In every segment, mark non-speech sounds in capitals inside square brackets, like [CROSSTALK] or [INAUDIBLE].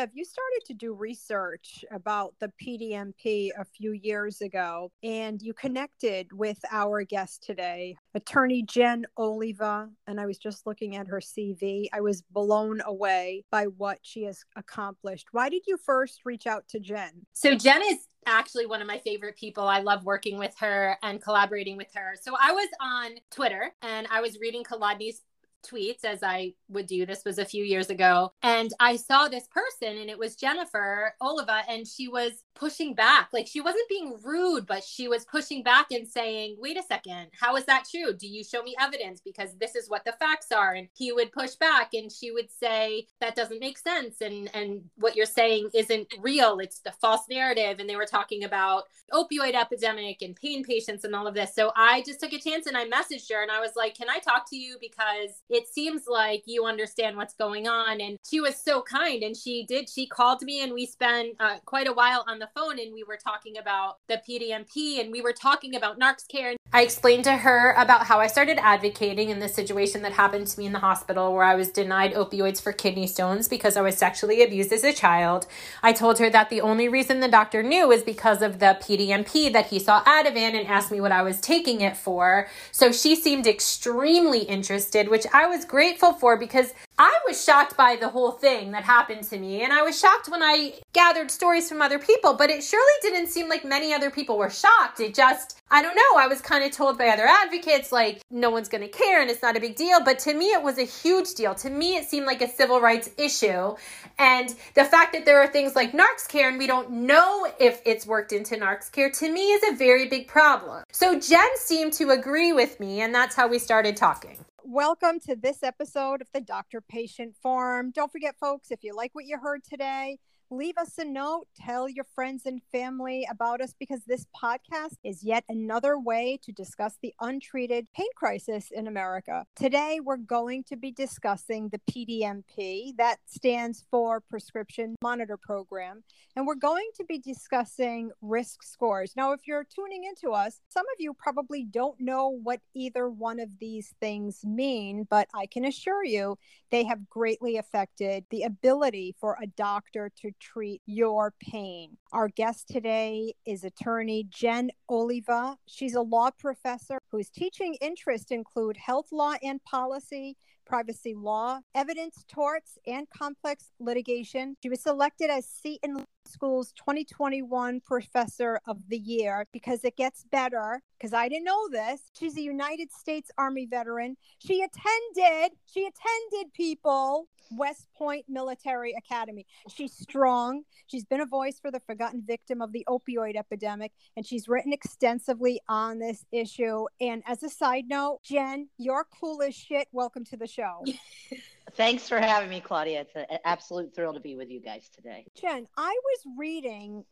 Bev, you started to do research about the PDMP a few years ago, and you connected with our guest today, attorney Jen Oliva. And I was just looking at her CV. I was blown away by what she has accomplished. Why did you first reach out to Jen? So, Jen is actually one of my favorite people. I love working with her and collaborating with her. So I was on Twitter and I was reading Kolodny's tweets as I would do. This was a few years ago. And I saw this person and it was Jennifer Oliva and she was pushing back. Like she wasn't being rude, but she was pushing back and saying, wait a second, how is that true? Do you show me evidence? Because this is what the facts are. And he would push back and she would say, that doesn't make sense. And, and what you're saying isn't real. It's the false narrative. And they were talking about opioid epidemic and pain patients and all of this. So I just took a chance and I messaged her and I was like, can I talk to you? Because it seems like you understand what's going on. And she was so kind. And she did, she called me and we spent uh, quite a while on the phone and we were talking about the PDMP and we were talking about NarxCare. I explained to her about how I started advocating in the situation that happened to me in the hospital where I was denied opioids for kidney stones because I was sexually abused as a child. I told her that the only reason the doctor knew was because of the PDMP that he saw Ativan and asked me what I was taking it for. So she seemed extremely interested, which I was grateful for because I was shocked by the whole thing that happened to me. And I was shocked when I gathered stories from other people, but it surely didn't seem like many other people were shocked. It just, I don't know, I was kind of told by other advocates, like, no one's going to care and it's not a big deal. But to me, it was a huge deal. To me, it seemed like a civil rights issue. And the fact that there are things like NarxCare and we don't know if it's worked into NarxCare, to me, is a very big problem. So Jen seemed to agree with me, and that's how we started talking. Welcome to this episode of the Doctor Patient Forum. Don't forget, folks, if you like what you heard today, leave us a note, tell your friends and family about us because this podcast is yet another way to discuss the untreated pain crisis in America. Today, we're going to be discussing the PDMP, that stands for Prescription Monitor Program, and we're going to be discussing risk scores. Now, if you're tuning into us, some of you probably don't know what either one of these things mean, but I can assure you they have greatly affected the ability for a doctor to treat your pain. Our guest today is attorney Jen Oliva. She's a law professor whose teaching interests include health law and policy, privacy law, evidence torts, and complex litigation. She was selected as Seton School's 2021 Professor of the Year because it gets better. Because I didn't know this. She's a United States Army veteran. She attended, she attended people West Point Military Academy. She's strong. She's been a voice for the forgotten victim of the opioid epidemic, and she's written extensively on this issue. And as a side note, Jen, you're cool as shit. Welcome to the show. [LAUGHS] Thanks for having me, Claudia. It's an absolute thrill to be with you guys today. Jen, I was reading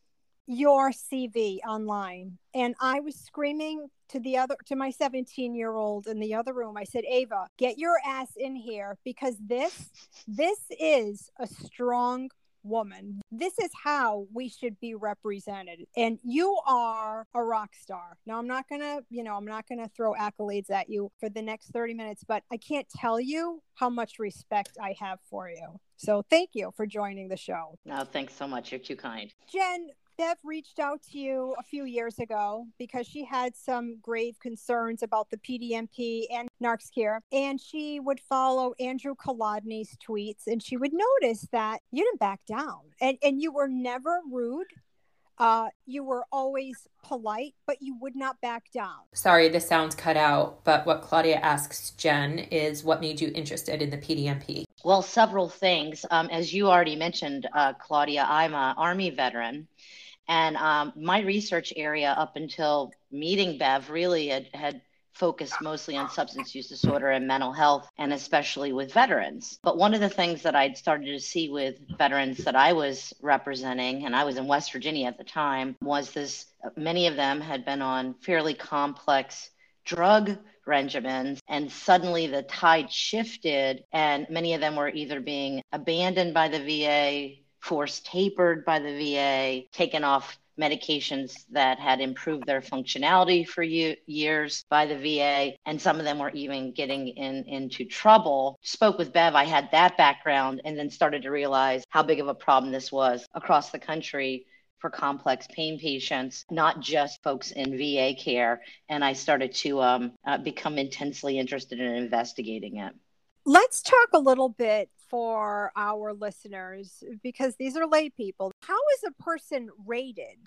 your CV online and I was screaming to the other to my 17 year old in the other room. I said, "Ava, get your ass in here because this this is a strong woman. This is how we should be represented. And you are a rock star. Now, I'm not going to, you know, I'm not going to throw accolades at you for the next 30 minutes, but I can't tell you how much respect I have for you. So thank you for joining the show. No, thanks so much. You're too kind. Jen, Bev reached out to you a few years ago because she had some grave concerns about the PDMP and NarxCare, and she would follow Andrew Kolodny's tweets, and she would notice that you didn't back down, and and you were never rude. Uh, you were always polite, but you would not back down. Sorry, the sound's cut out, but what Claudia asks Jen is what made you interested in the PDMP? Well, several things. Um, as you already mentioned, uh, Claudia, I'm an Army veteran. And um, my research area up until meeting Bev really had, had focused mostly on substance use disorder and mental health, and especially with veterans. But one of the things that I'd started to see with veterans that I was representing, and I was in West Virginia at the time, was this many of them had been on fairly complex drug regimens and suddenly the tide shifted and many of them were either being abandoned by the VA forced tapered by the VA taken off medications that had improved their functionality for years by the VA, and some of them were even getting in, into trouble. Spoke with Bev, I had that background, and then started to realize how big of a problem this was across the country for complex pain patients, not just folks in VA care. And I started to um, uh, become intensely interested in investigating it. Let's talk a little bit for our listeners because these are lay people. How is a person rated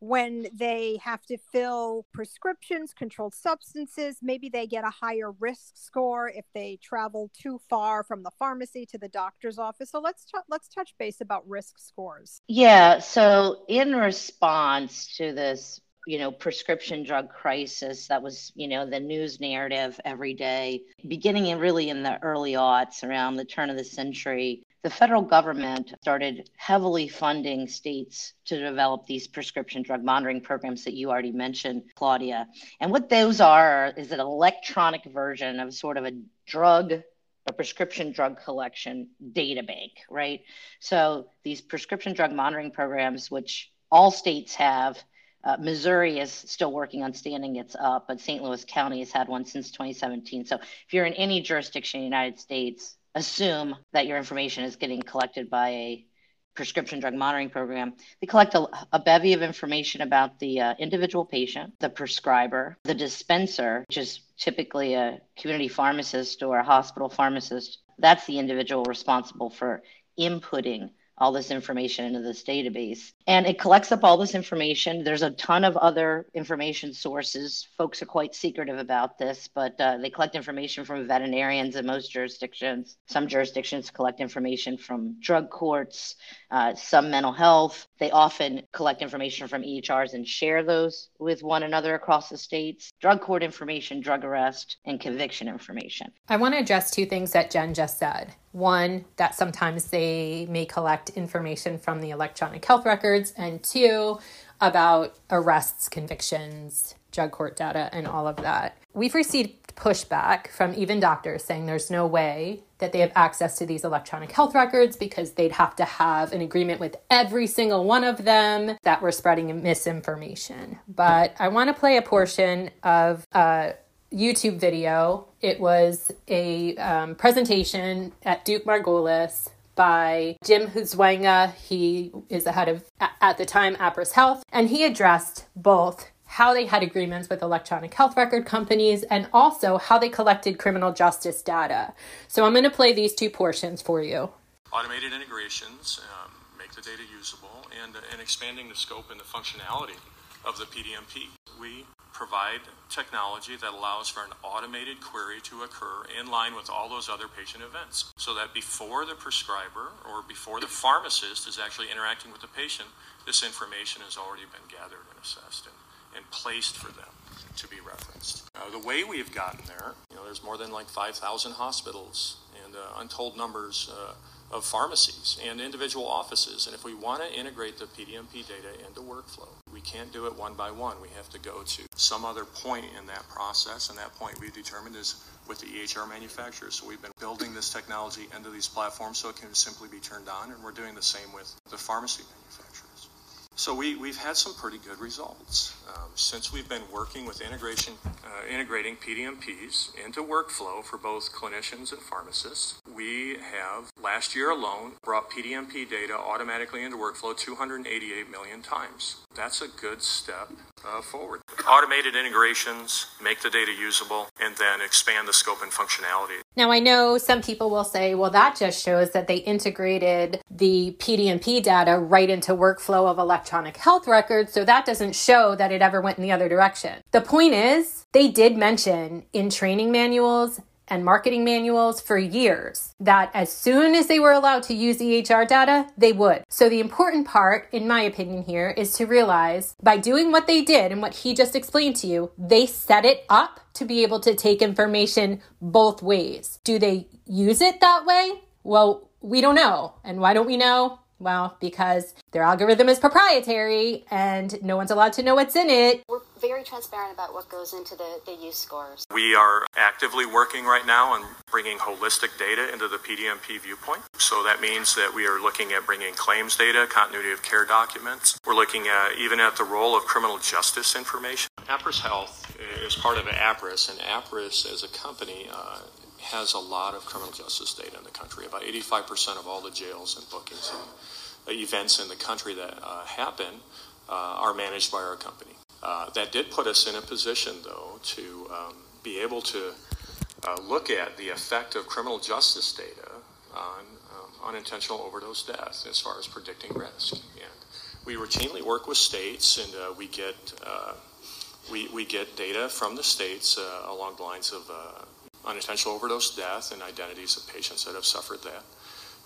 when they have to fill prescriptions, controlled substances? Maybe they get a higher risk score if they travel too far from the pharmacy to the doctor's office. So let's t- let's touch base about risk scores. Yeah, so in response to this you know prescription drug crisis that was you know the news narrative every day beginning in really in the early aughts around the turn of the century the federal government started heavily funding states to develop these prescription drug monitoring programs that you already mentioned claudia. And what those are is an electronic version of sort of a drug a prescription drug collection data bank right? So these prescription drug monitoring programs which all states have uh, Missouri is still working on standing its up, but St. Louis County has had one since 2017. So if you're in any jurisdiction in the United States, assume that your information is getting collected by a prescription drug monitoring program. They collect a, a bevy of information about the uh, individual patient, the prescriber, the dispenser, which is typically a community pharmacist or a hospital pharmacist. That's the individual responsible for inputting all this information into this database. And it collects up all this information. There's a ton of other information sources. Folks are quite secretive about this, but uh, they collect information from veterinarians in most jurisdictions. Some jurisdictions collect information from drug courts, uh, some mental health. They often collect information from EHRs and share those with one another across the states drug court information, drug arrest, and conviction information. I want to address two things that Jen just said. One, that sometimes they may collect information from the electronic health records, and two, about arrests, convictions, drug court data, and all of that. We've received pushback from even doctors saying there's no way that they have access to these electronic health records because they'd have to have an agreement with every single one of them that we're spreading misinformation. But I want to play a portion of a YouTube video. It was a um, presentation at Duke Margolis by Jim Huizenga. He is the head of, at the time, Appriss Health, and he addressed both how they had agreements with electronic health record companies and also how they collected criminal justice data. So I'm going to play these two portions for you. Automated integrations um, make the data usable and, and expanding the scope and the functionality of the PDMP. We provide technology that allows for an automated query to occur in line with all those other patient events so that before the prescriber or before the pharmacist is actually interacting with the patient, this information has already been gathered and assessed and, and placed for them to be referenced. Uh, the way we've gotten there, you know, there's more than like 5,000 hospitals and uh, untold numbers uh, of pharmacies and individual offices. And if we want to integrate the PDMP data into workflow, we can't do it one by one. We have to go to some other point in that process, and that point we've determined is with the EHR manufacturers. So we've been building this technology into these platforms so it can simply be turned on, and we're doing the same with the pharmacy manufacturers. So we, we've had some pretty good results. Um, since we've been working with integration, uh, integrating PDMPs into workflow for both clinicians and pharmacists, we have last year alone brought PDMP data automatically into workflow 288 million times. That's a good step uh, forward. Automated integrations make the data usable and then expand the scope and functionality. Now, I know some people will say, well, that just shows that they integrated the PDMP data right into workflow of electronic health records. So that doesn't show that it ever went in the other direction. The point is, they did mention in training manuals and marketing manuals for years that as soon as they were allowed to use EHR data, they would. So the important part, in my opinion, here is to realize by doing what they did and what he just explained to you, they set it up to be able to take information both ways. Do they use it that way? Well, we don't know. And why don't we know? Well, because their algorithm is proprietary and no one's allowed to know what's in it. We're very transparent about what goes into the, the use scores. We are actively working right now on bringing holistic data into the PDMP viewpoint. So that means that we are looking at bringing claims data, continuity of care documents. We're looking at even at the role of criminal justice information. Appriss Health is part of Appriss, and Appriss as a company uh, has a lot of criminal justice data in the country. About 85% of all the jails and bookings and uh, events in the country that uh, happen uh, are managed by our company. Uh, that did put us in a position, though, to um, be able to uh, look at the effect of criminal justice data on um, unintentional overdose death as far as predicting risk. And we routinely work with states, and uh, we get we, we get data from the states along the lines of unintentional overdose death and identities of patients that have suffered that.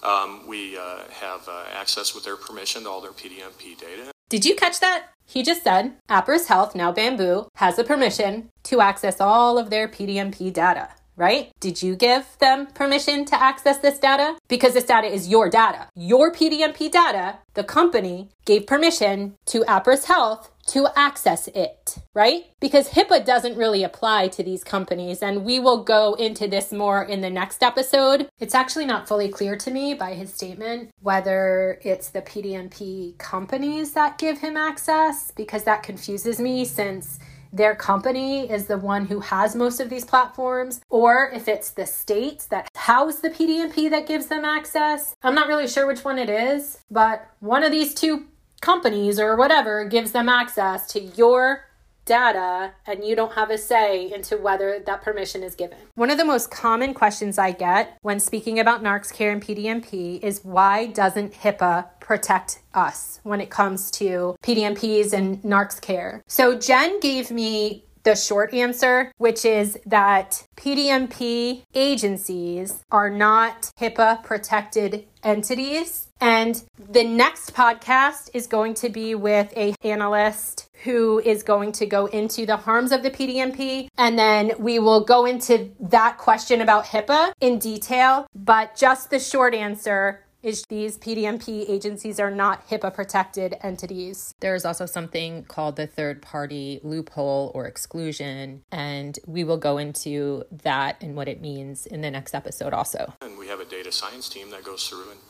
Um, we uh, have uh, access with their permission to all their PDMP data. Did you catch that? He just said Appriss Health, now Bamboo, has the permission to access all of their PDMP data, right? Did you give them permission to access this data? Because this data is your data. Your PDMP data, the company gave permission to Appriss Health to access it, right? Because HIPAA doesn't really apply to these companies, and we will go into this more in the next episode. It's actually not fully clear to me by his statement whether it's the PDMP companies that give him access, because that confuses me since their company is the one who has most of these platforms, or if it's the states that house the PDMP that gives them access. I'm not really sure which one it is, but one of these two companies or whatever gives them access to your data and you don't have a say into whether that permission is given. One of the most common questions I get when speaking about NarxCare and PDMP is why doesn't HIPAA protect us when it comes to PDMPs and NarxCare? So Jen gave me the short answer, which is that PDMP agencies are not HIPAA protected entities. And the next podcast is going to be with a analyst who is going to go into the harms of the PDMP. And then we will go into that question about HIPAA in detail. But just the short answer is these PDMP agencies are not HIPAA protected entities. There's also something called the third party loophole or exclusion, and we will go into that and what it means in the next episode also. And we have a data science team that goes through and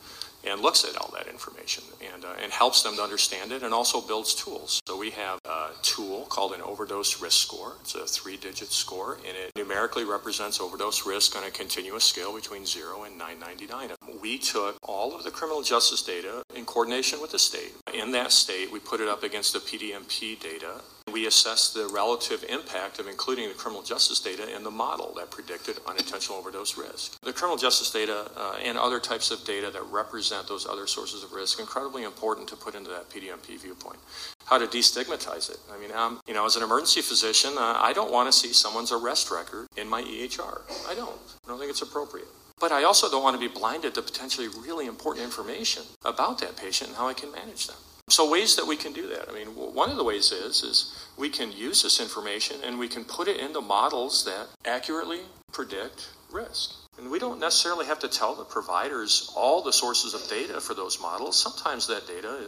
and looks at all that information and, uh, and helps them to understand it and also builds tools. So we have a tool called an overdose risk score. It's a three digit score and it numerically represents overdose risk on a continuous scale between 0 and 999. We took all of the criminal justice data in coordination with the state. In that state, we put it up against the PDMP data we assessed the relative impact of including the criminal justice data in the model that predicted unintentional overdose risk. The criminal justice data uh, and other types of data that represent those other sources of risk incredibly important to put into that PDMP viewpoint. How to destigmatize it. I mean, um, you know, as an emergency physician, uh, I don't want to see someone's arrest record in my EHR. I don't. I don't think it's appropriate. But I also don't want to be blinded to potentially really important information about that patient and how I can manage them. So ways that we can do that. I mean, one of the ways is is we can use this information and we can put it into models that accurately predict risk. And we don't necessarily have to tell the providers all the sources of data for those models. Sometimes that data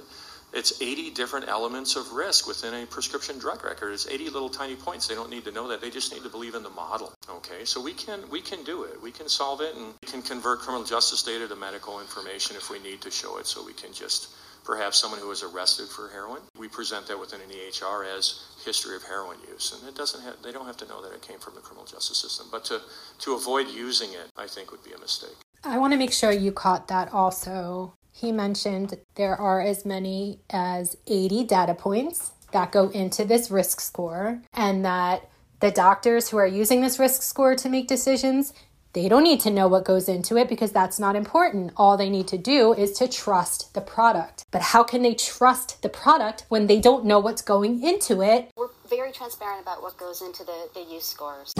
it's 80 different elements of risk within a prescription drug record. It's 80 little tiny points. They don't need to know that. They just need to believe in the model. Okay, so we can we can do it. We can solve it, and we can convert criminal justice data to medical information if we need to show it. So we can just perhaps someone who was arrested for heroin. We present that within an EHR as history of heroin use, and it doesn't have, they don't have to know that it came from the criminal justice system. But to, to avoid using it, I think would be a mistake. I want to make sure you caught that also. He mentioned there are as many as 80 data points that go into this risk score, and that the doctors who are using this risk score to make decisions they don't need to know what goes into it because that's not important. All they need to do is to trust the product. But how can they trust the product when they don't know what's going into it? We're very transparent about what goes into the, the use scores.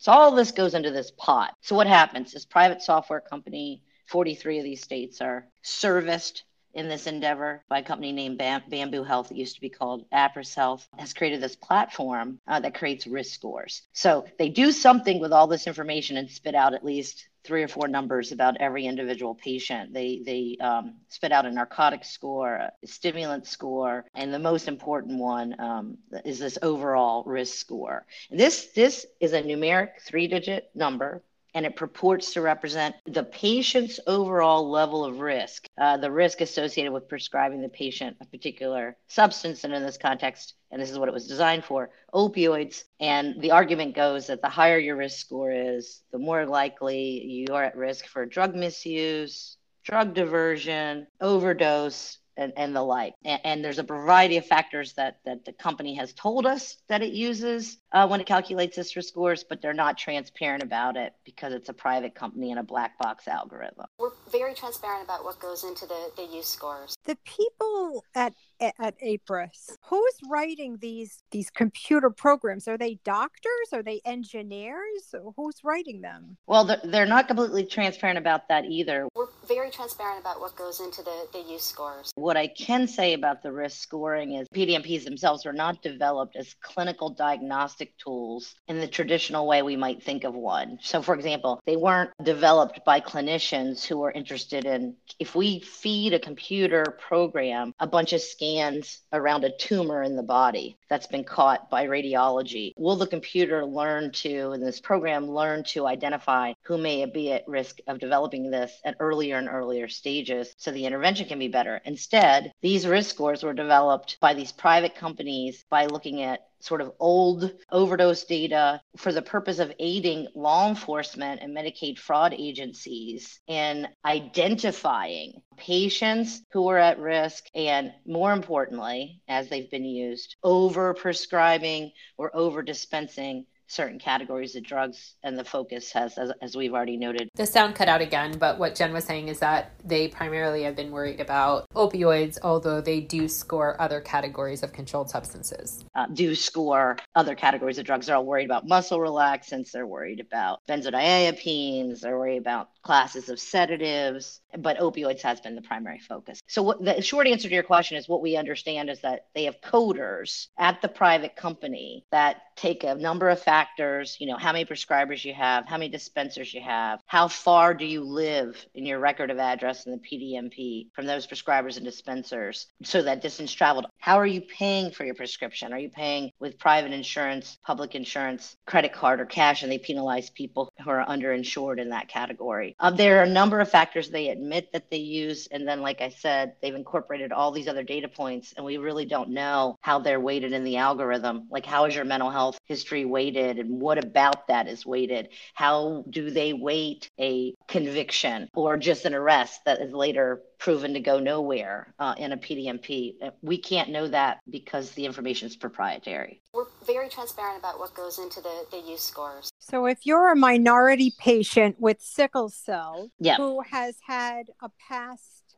So all this goes into this pot. So what happens? This private software company, 43 of these states are serviced in this endeavor by a company named Bam- Bamboo Health. It used to be called Appriss Health. Has created this platform uh, that creates risk scores. So they do something with all this information and spit out at least three or four numbers about every individual patient. They they um, spit out a narcotic score, a stimulant score, and the most important one um, is this overall risk score. And this this is a numeric three-digit number and it purports to represent the patient's overall level of risk, uh, the risk associated with prescribing the patient a particular substance. And in this context, and this is what it was designed for, opioids. And the argument goes that the higher your risk score is, the more likely you are at risk for drug misuse, drug diversion, overdose, and, and the like. And, and, there's a variety of factors that, that the company has told us that it uses uh, when it calculates this risk scores, but they're not transparent about it because it's a private company and a black box algorithm. We're very transparent about what goes into the, the use scores. The people at at Appriss. Who's writing these these computer programs? Are they doctors? Are they engineers? Who's writing them? Well, they're, they're not completely transparent about that either. We're very transparent about what goes into the, the use scores. What I can say about the risk scoring is PDMPs themselves are not developed as clinical diagnostic tools in the traditional way we might think of one. So, for example, they weren't developed by clinicians who are interested in if we feed a computer program a bunch of scans scans around a tumor in the body that's been caught by radiology. Will the computer learn to, in this program, learn to identify who may be at risk of developing this at earlier and earlier stages so the intervention can be better? Instead, these risk scores were developed by these private companies by looking at sort of old overdose data for the purpose of aiding law enforcement and Medicaid fraud agencies in identifying patients who are at risk and, more importantly, as they've been used, over prescribing or over dispensing certain categories of drugs and the focus has as, as, we've already noted. The sound cut out again but what jen was saying is that they primarily have been worried about opioids although they do score other categories of controlled substances. Uh, do score other categories of drugs. They're all worried about muscle relaxants. They're worried about benzodiazepines. They're worried about classes of sedatives but opioids has been the primary focus so what the short answer to your question is what we understand is that they have coders at the private company that take a number of factors, you know, how many prescribers you have, how many dispensers you have, how far do you live in your record of address in the PDMP from those prescribers and dispensers, so that distance traveled. How are you paying for your prescription? Are you paying with private insurance, public insurance, credit card, or cash? And they penalize people who are underinsured in that category. Um, there are a number of factors they admit that they use. And then, like I said, they've incorporated all these other data points, and we really don't know how they're weighted in the algorithm. Like, how is your mental health history weighted and what about that is weighted? How do they weight a conviction or just an arrest that is later proven to go nowhere uh, in a PDMP? We can't know that because the information is proprietary. We're very transparent about what goes into the, the use scores. So if you're a minority patient with sickle cell yep. who has had a past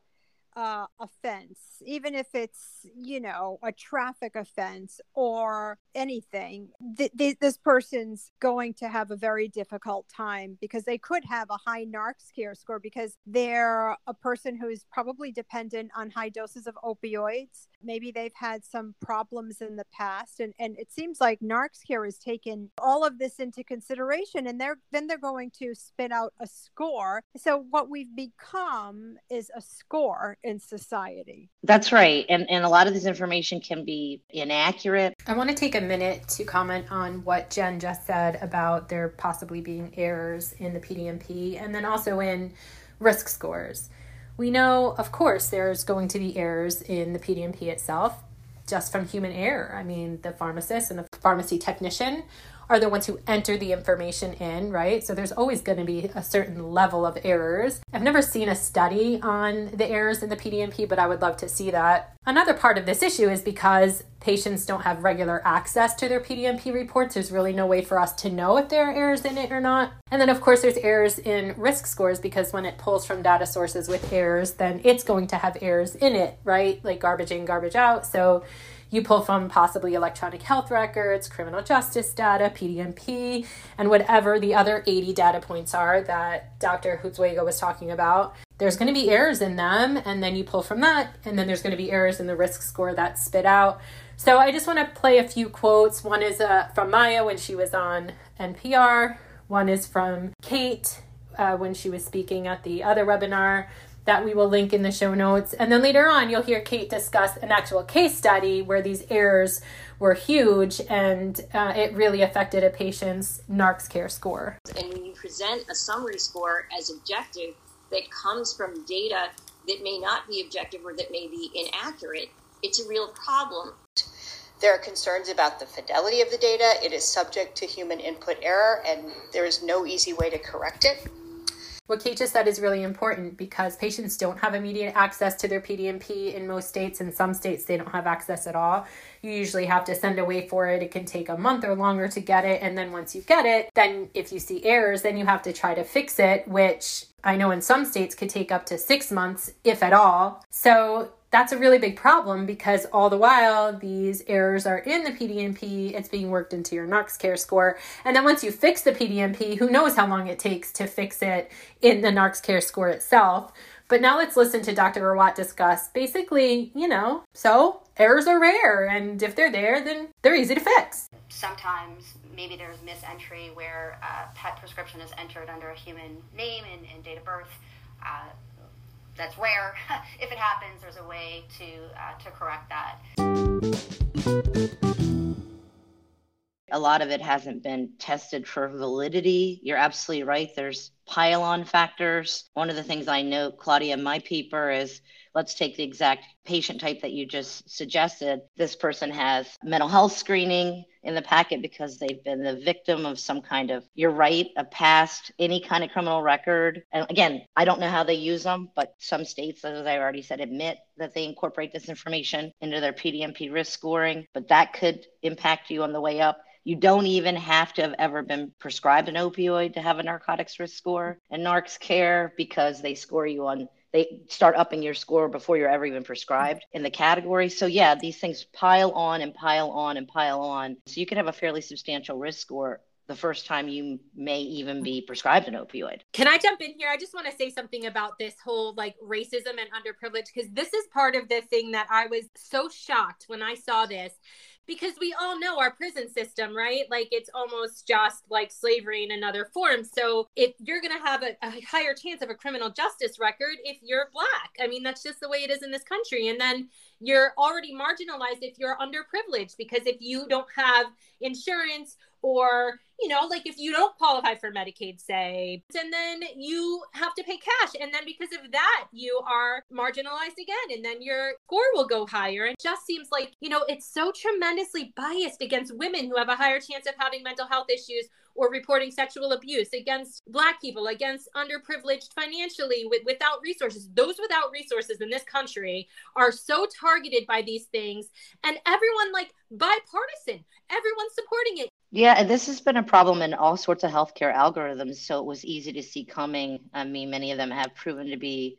uh, offense, even if it's, you know, a traffic offense or anything, th- th- this person's going to have a very difficult time because they could have a high NarxCare score because they're a person who's probably dependent on high doses of opioids. Maybe they've had some problems in the past. And, and it seems like NarxCare has taken all of this into consideration and they're then they're going to spit out a score. So what we've become is a score in society. That's right. And, and a lot of this information can be inaccurate. I want to take a minute to comment on what Jen just said about there possibly being errors in the PDMP and then also in risk scores. We know, of course, there's going to be errors in the PDMP itself just from human error. I mean, the pharmacist and the pharmacy technician are the ones who enter the information in, right? So there's always going to be a certain level of errors. I've never seen a study on the errors in the PDMP, but I would love to see that. Another part of this issue is because patients don't have regular access to their PDMP reports, there's really no way for us to know if there are errors in it or not. And then, of course, there's errors in risk scores because when it pulls from data sources with errors, then it's going to have errors in it, right? Like garbage in, garbage out. So You pull from possibly electronic health records, criminal justice data, PDMP, and whatever the other 80 data points are that Dr. Huizenga was talking about. There's going to be errors in them, and then you pull from that, and then there's going to be errors in the risk score that spit out. So I just want to play a few quotes. One is uh, from Maya when she was on NPR, one is from Kate uh, when she was speaking at the other webinar that we will link in the show notes. And then later on, you'll hear Kate discuss an actual case study where these errors were huge and uh, it really affected a patient's NarxCare score. And when you present a summary score as objective that comes from data that may not be objective or that may be inaccurate, it's a real problem. There are concerns about the fidelity of the data. It is subject to human input error, and there is no easy way to correct it what Kate just said is really important because patients don't have immediate access to their PDMP in most states. In some states, they don't have access at all. You usually have to send away for it. It can take a month or longer to get it. And then once you get it, then if you see errors, then you have to try to fix it, which I know in some states could take up to six months, if at all. So that's a really big problem because all the while these errors are in the PDMP, it's being worked into your NarxCare score. And then once you fix the PDMP, who knows how long it takes to fix it in the NarxCare score itself. But now let's listen to Dr. Rawat discuss basically, you know, so errors are rare, and if they're there, then they're easy to fix. Sometimes maybe there's misentry where a pet prescription is entered under a human name and, and date of birth. Uh, that's rare. [LAUGHS] if it happens, there's a way to uh, to correct that. A lot of it hasn't been tested for validity. You're absolutely right. There's pile-on factors. One of the things I note, Claudia, in my paper is let's take the exact patient type that you just suggested. This person has mental health screening in the packet because they've been the victim of some kind of, you're right, a past, any kind of criminal record. And again, I don't know how they use them, but some states, as I already said, admit that they incorporate this information into their PDMP risk scoring, but that could impact you on the way up. You don't even have to have ever been prescribed an opioid to have a narcotics risk score and NarxCare because they score you on they start upping your score before you're ever even prescribed in the category. So yeah, these things pile on and pile on and pile on. So you could have a fairly substantial risk score the first time you may even be prescribed an opioid. Can I jump in here? I just want to say something about this whole like racism and underprivileged because this is part of the thing that I was so shocked when I saw this because we all know our prison system, right? Like it's almost just like slavery in another form. So if you're going to have a, a, higher chance of a criminal justice record if you're black, I mean, that's just the way it is in this country. And then you're already marginalized if you're underprivileged because if you don't have insurance or you know like if you don't qualify for medicaid say and then you have to pay cash. And then because of that you are marginalized again and then your score will go higher. It just seems like you know it's so tremendously biased against women who have a higher chance of having mental health issues or reporting sexual abuse against black people against underprivileged financially with, without resources. Those without resources in this country are so targeted by these things. And everyone like bipartisan. Everyone's supporting it yeah, and this has been a problem in all sorts of healthcare algorithms. So it was easy to see coming. I mean, many of them have proven to be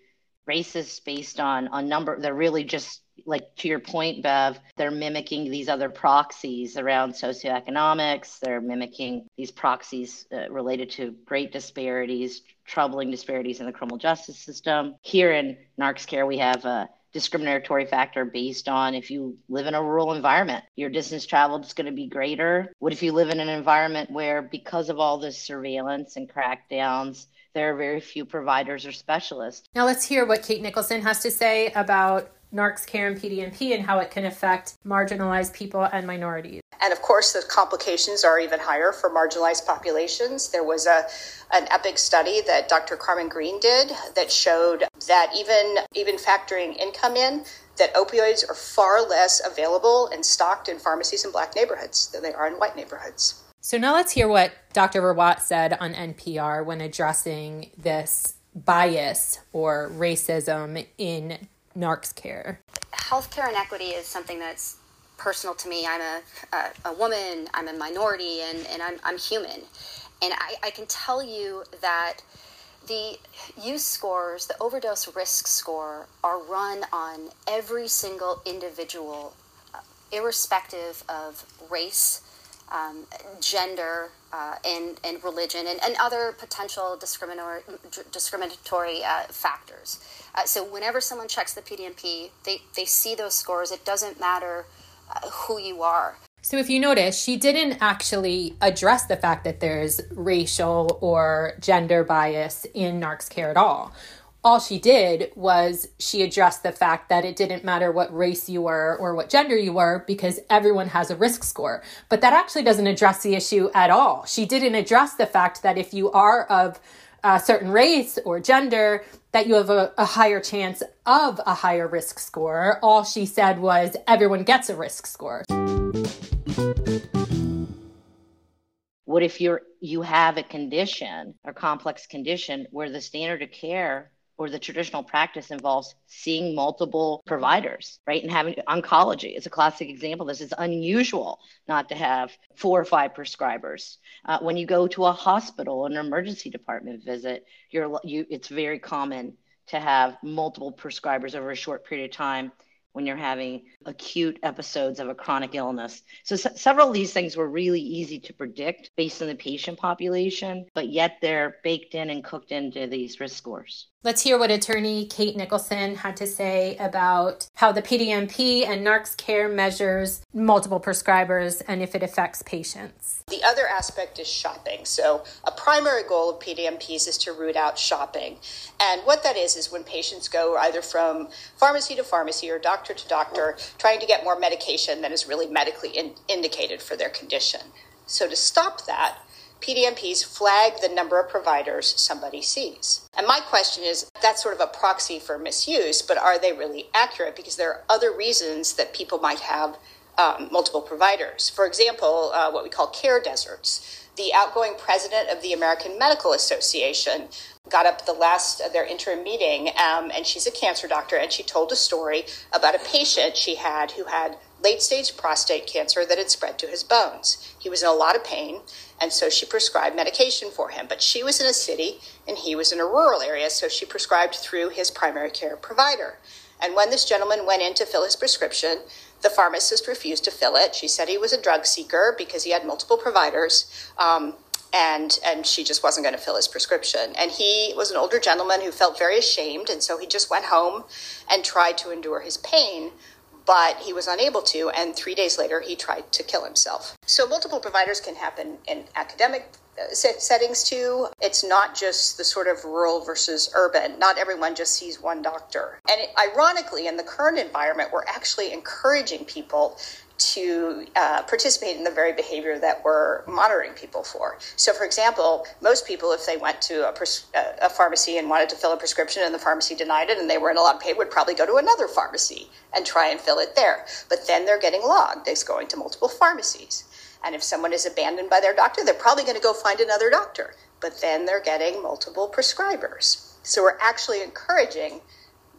racist based on on number. They're really just like to your point, Bev. They're mimicking these other proxies around socioeconomics. They're mimicking these proxies uh, related to great disparities, troubling disparities in the criminal justice system. Here in NarxCare, we have a discriminatory factor based on if you live in a rural environment, your distance traveled is going to be greater. What if you live in an environment where, because of all this surveillance and crackdowns, there are very few providers or specialists? Now, let's hear what Kate Nicholson has to say about NarxCare and PDMP and how it can affect marginalized people and minorities. And of course, the complications are even higher for marginalized populations. There was a an EPIC study that Dr. Carmen Green did that showed that even even factoring income in, that opioids are far less available and stocked in pharmacies in black neighborhoods than they are in white neighborhoods. So now let's hear what Dr. Rawat said on NPR when addressing this bias or racism in NarxCare? Healthcare inequity is something that's personal to me. I'm a, a, a woman, I'm a minority, and, and I'm, I'm human. And I, I can tell you that the use scores, the overdose risk score, are run on every single individual uh, irrespective of race, um, gender, uh, and, and religion, and, and other potential discriminatory, discriminatory uh, factors. Uh, so, whenever someone checks the PDMP, they, they see those scores. It doesn't matter uh, who you are. So, if you notice, she didn't actually address the fact that there's racial or gender bias in NarxCare at all all she did was she addressed the fact that it didn't matter what race you were or what gender you were because everyone has a risk score. But that actually doesn't address the issue at all. She didn't address the fact that if you are of a certain race or gender, that you have a, a higher chance of a higher risk score. All she said was everyone gets a risk score. What if you're you have a condition or complex condition where the standard of care or the traditional practice involves seeing multiple providers, right? And having oncology is a classic example. This is unusual not to have four or five prescribers. Uh, when you go to a hospital, an emergency department visit, you're, you, it's very common to have multiple prescribers over a short period of time when you're having acute episodes of a chronic illness. So, s- several of these things were really easy to predict based on the patient population, but yet they're baked in and cooked into these risk scores. Let's hear what attorney Kate Nicholson had to say about how the PDMP and NarxCare measures multiple prescribers and if it affects patients. The other aspect is shopping. So, a primary goal of PDMPs is to root out shopping. And what that is, is when patients go either from pharmacy to pharmacy or doctor to doctor trying to get more medication than is really medically in- indicated for their condition. So, to stop that, PDMPs flag the number of providers somebody sees. And my question is that's sort of a proxy for misuse, but are they really accurate? Because there are other reasons that people might have um, multiple providers. For example, uh, what we call care deserts. The outgoing president of the American Medical Association got up the last of their interim meeting, um, and she's a cancer doctor, and she told a story about a patient she had who had late stage prostate cancer that had spread to his bones. He was in a lot of pain, and so she prescribed medication for him. But she was in a city and he was in a rural area, so she prescribed through his primary care provider. And when this gentleman went in to fill his prescription, the pharmacist refused to fill it. She said he was a drug seeker because he had multiple providers. Um, and and she just wasn't going to fill his prescription. And he was an older gentleman who felt very ashamed, and so he just went home and tried to endure his pain but he was unable to. And three days later, he tried to kill himself. So, multiple providers can happen in academic uh, settings too. It's not just the sort of rural versus urban. Not everyone just sees one doctor. And ironically, in the current environment, we're actually encouraging people to uh, participate in the very behavior that we're monitoring people for. So, for example, most people, if they went to a, pres- a, pharmacy and wanted to fill a prescription and the pharmacy denied it and they weren't allowed of pain, would probably go to another pharmacy and try and fill it there. But then they're getting logged as going to multiple pharmacies. And if someone is abandoned by their doctor, they're probably going to go find another doctor. But then they're getting multiple prescribers. So we're actually encouraging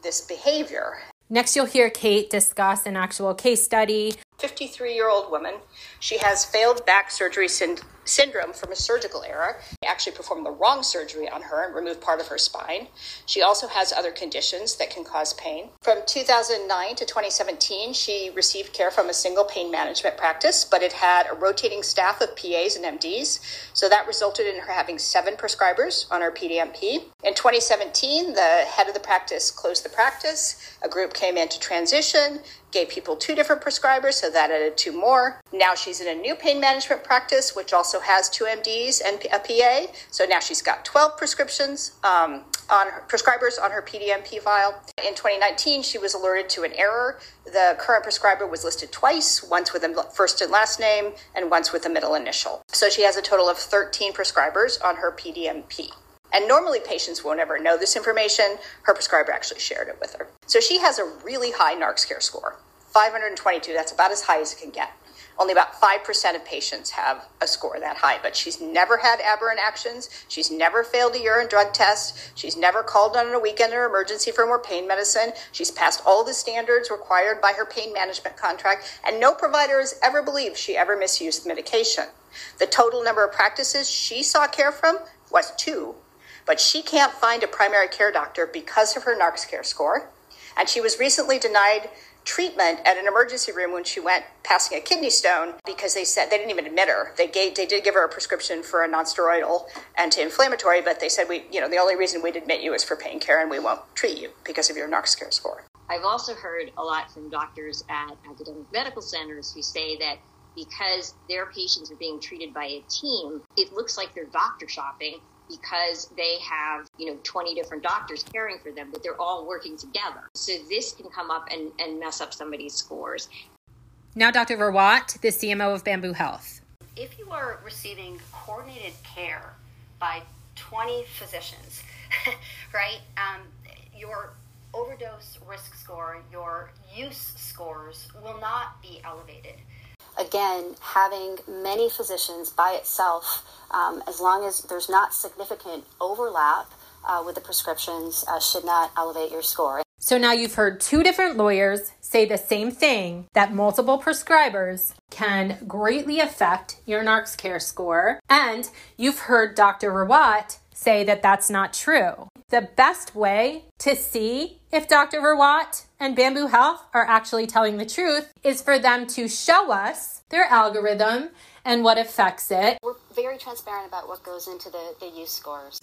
this behavior. Next, you'll hear Kate discuss an actual case study 53 year old woman. She has failed back surgery syndrome syndrome from a surgical error. They actually performed the wrong surgery on her and removed part of her spine. She also has other conditions that can cause pain. From 2009 to 2017, she received care from a single pain management practice, but it had a rotating staff of PAs and MDs. So that resulted in her having seven prescribers on her PDMP. In 2017, the head of the practice closed the practice. A group came in to transition gave people two different prescribers, so that added two more. Now she's in a new pain management practice, which also has two MDs and a PA. So now she's got 12 prescriptions um, on her, prescribers on her PDMP file. In 2019, she was alerted to an error. The current prescriber was listed twice, once with a first and last name, and once with a middle initial. So she has a total of 13 prescribers on her PDMP. And normally patients won't ever know this information. Her prescriber actually shared it with her. So she has a really high NarxCare score 522. That's about as high as it can get. Only about 5% of patients have a score that high, but she's never had aberrant actions. She's never failed a urine drug test. She's never called on a weekend or emergency for more pain medicine. She's passed all the standards required by her pain management contract, and no provider has ever believed she ever misused medication. The total number of practices she saw care from was two but she can't find a primary care doctor because of her NarxCare score. And she was recently denied treatment at an emergency room when she went passing a kidney stone because they said they didn't even admit her. They gave they did give her a prescription for a nonsteroidal anti-inflammatory, but they said we you know the only reason we'd admit you is for pain care and we won't treat you because of your NarxCare score. I've also heard a lot from doctors at academic medical centers who say that because their patients are being treated by a team, it looks like they're doctor shopping because they have, you know, 20 different doctors caring for them, but they're all working together. So this can come up and, and mess up somebody's scores. Now, Dr. Rawat, the CMO of Bamboo Health. If you are receiving coordinated care by 20 physicians, [LAUGHS] right, um, your overdose risk score, your use scores will not be elevated again, having many physicians by itself, um, as long as there's not significant overlap uh, with the prescriptions, uh, should not elevate your score. So now you've heard two different lawyers say the same thing that multiple prescribers can greatly affect your NarxCare score. And you've heard Dr. Rawat say that that's not true. The best way to see if Dr. Rawat and Bamboo Health are actually telling the truth is for them to show us their algorithm and what affects it. We're very transparent about what goes into the, the use scores.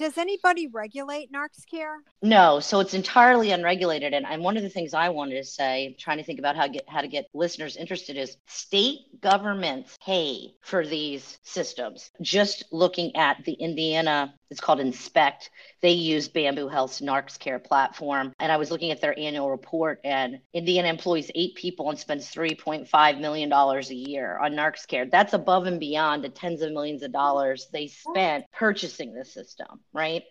Does anybody regulate NarxCare? No, so it's entirely unregulated. And, one of the things I wanted to say, trying to think about how get how to get listeners interested, is state governments pay for these systems. Just looking at the Indiana, it's called Inspect. They use Bamboo Health's NarxCare platform, and I was looking at their annual report, and Indiana employs eight people and spends 3.5 million dollars a year on NarxCare. That's above and beyond the tens of millions of dollars they spent purchasing the system right?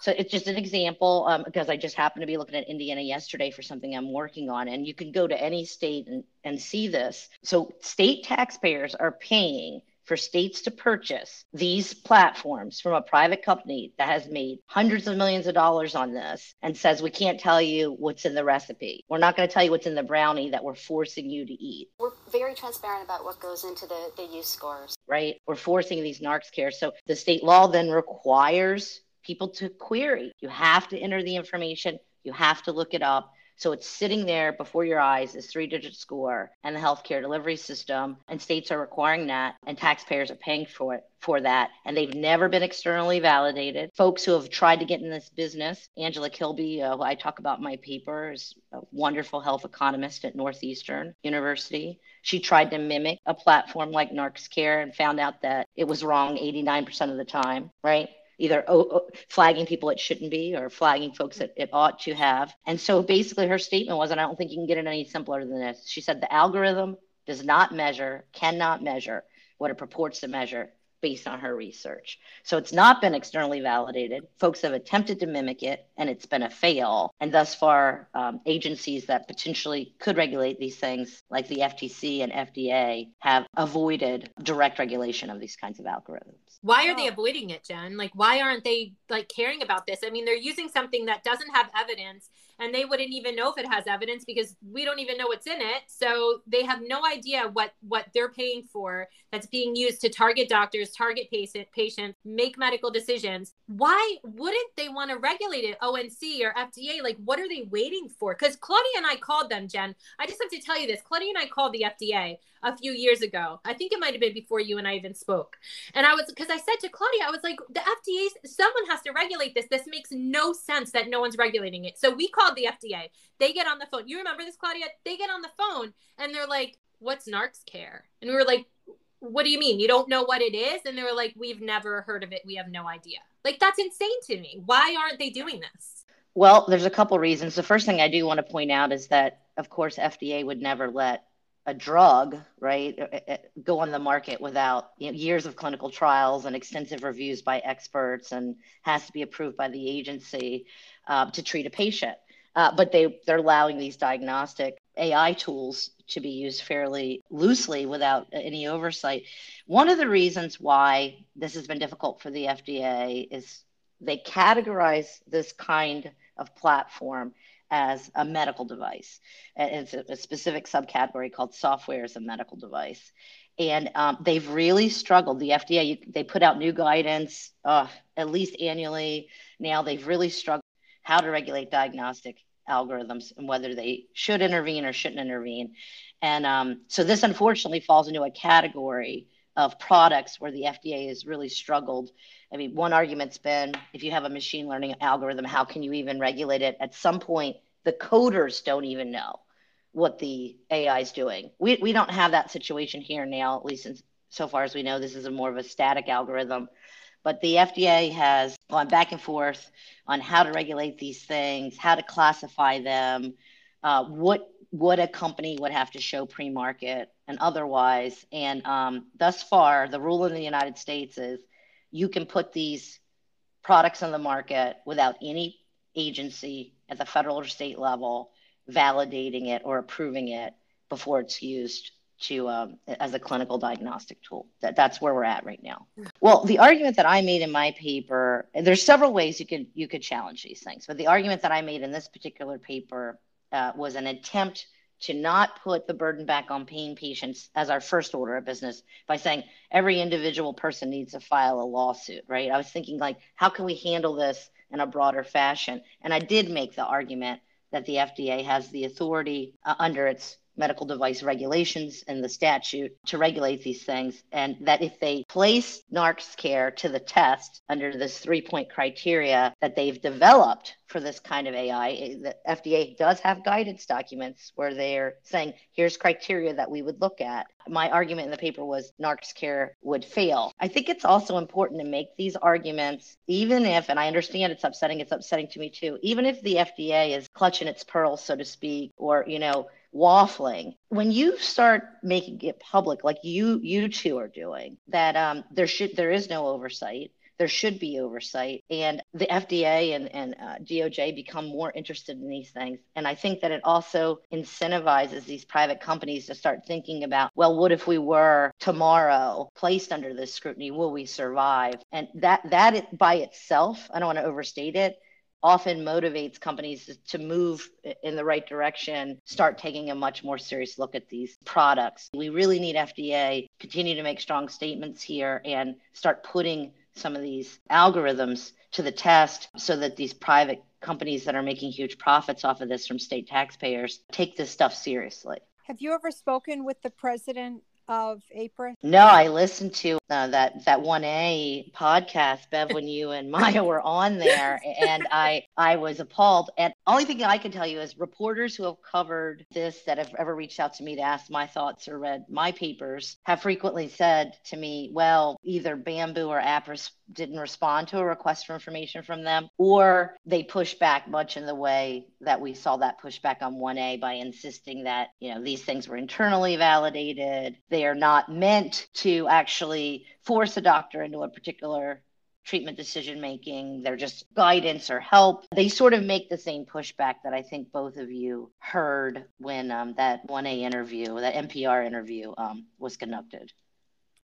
So it's just an example um, because I just happened to be looking at Indiana yesterday for something I'm working on, and you can go to any state and, and see this. So state taxpayers are paying for states to purchase these platforms from a private company that has made hundreds of millions of dollars on this and says we can't tell you what's in the recipe. We're not going to tell you what's in the brownie that we're forcing you to eat. We're very transparent about what goes into the, the use scores. Right? We're forcing these NarxCare. So the state law then requires people to query. You have to enter the information, you have to look it up. So it's sitting there before your eyes, this three digit score and the healthcare delivery system. And states are requiring that, and taxpayers are paying for it for that. And they've never been externally validated. Folks who have tried to get in this business, Angela Kilby, uh, who I talk about in my paper, is a wonderful health economist at Northeastern University. She tried to mimic a platform like NarxCare and found out that it was wrong 89% of the time, right? Either flagging people it shouldn't be or flagging folks that it ought to have. And so basically her statement was, and I don't think you can get it any simpler than this. She said the algorithm does not measure, cannot measure what it purports to measure based on her research. So it's not been externally validated. Folks have attempted to mimic it and it's been a fail. And thus far, um, agencies that potentially could regulate these things, like the FTC and FDA, have avoided direct regulation of these kinds of algorithms. Why are they avoiding it, Jen? Like, why aren't they like caring about this? I mean, they're using something that doesn't have evidence and they wouldn't even know if it has evidence because we don't even know what's in it. So they have no idea what what they're paying for that's being used to target doctors target patient patients make medical decisions. Why wouldn't they want to regulate it? Onc or fda like what are they waiting for? Because claudia and i called them jen. I just have to tell you this. Claudia and i called the fda a few years ago. I think it might have been before you and I even spoke. And I was because I said to Claudia, I was like, the FDA, someone has to regulate this. This makes no sense that no one's regulating it. So we called the FDA. They get on the phone. You remember this, Claudia? They get on the phone and they're like, "What's NarxCare?" And we were like, "What do you mean? You don't know what it is?" And they were like, "We've never heard of it. We have no idea." Like that's insane to me. Why aren't they doing this? Well, there's a couple reasons. The first thing I do want to point out is that, of course, FDA would never let a drug, right, uh, uh, go on the market without you know, years of clinical trials and extensive reviews by experts and has to be approved by the agency uh, to treat a patient. Uh, but they, they're allowing these diagnostic AI tools to be used fairly loosely without any oversight. One of the reasons why this has been difficult for the FDA is they categorize this kind of platform as a medical device. It's a, specific subcategory called software as a medical device. and um, they've really struggled. The FDA you, they put out new guidance uh, at least annually. Now they've really struggled how to regulate diagnostic algorithms and whether they should intervene or shouldn't intervene. And um, so this unfortunately falls into a category of products where the FDA has really struggled. I mean, one argument's been if you have a machine learning algorithm, how can you even regulate it? At some point, the coders don't even know what the AI is doing. We, we don't have that situation here now, at least in, so far as we know. This is a more of a static algorithm. But the FDA has gone back and forth on how to regulate these things, how to classify them, uh, what what a company would have to show pre-market and otherwise. And um, thus far, the rule in the United States is you can put these products on the market without any agency at the federal or state level validating it or approving it before it's used to um, as a clinical diagnostic tool. That, that's where we're at right now. Well, the argument that I made in my paper, there's several ways you could you could challenge these things, but the argument that I made in this particular paper uh, was an attempt to not put the burden back on paying patients as our first order of business by saying every individual person needs to file a lawsuit, right? I was thinking like, how can we handle this in a broader fashion? And I did make the argument that the FDA has the authority uh, under its medical device regulations and the statute to regulate these things. And that if they place NarxCare to the test under this three point criteria that they've developed for this kind of AI, the FDA does have guidance documents where they're saying, here's criteria that we would look at. My argument in the paper was NarxCare would fail. I think it's also important to make these arguments, even if, and I understand it's upsetting, it's upsetting to me too, even if the FDA is clutching its pearls, so to speak, or, you know, waffling when you start making it public like you you two are doing that um there should there is no oversight. There should be oversight. And the fda and, and uh, doj become more interested in these things. And i think that it also incentivizes these private companies to start thinking about well what if we were tomorrow placed under this scrutiny? Will we survive? And that that by itself i don't want to overstate it often motivates companies to move in the right direction, start taking a much more serious look at these products. We really need FDA continue to make strong statements here and start putting some of these algorithms to the test so that these private companies that are making huge profits off of this from state taxpayers take this stuff seriously. Have you ever spoken with the president of Appriss? No, I listened to uh, that that one A podcast, Bev, when you and Maia were on there, and I I was appalled. And only thing I can tell you is reporters who have covered this that have ever reached out to me to ask my thoughts or read my papers have frequently said to me, well, either Bamboo or Appriss didn't respond to a request for information from them, or they pushed back much in the way that we saw that pushback on 1A by insisting that, you know, these things were internally validated. They are not meant to actually force a doctor into a particular treatment decision making. They're just guidance or help. They sort of make the same pushback that I think both of you heard when um, that 1A interview, that NPR interview um, was conducted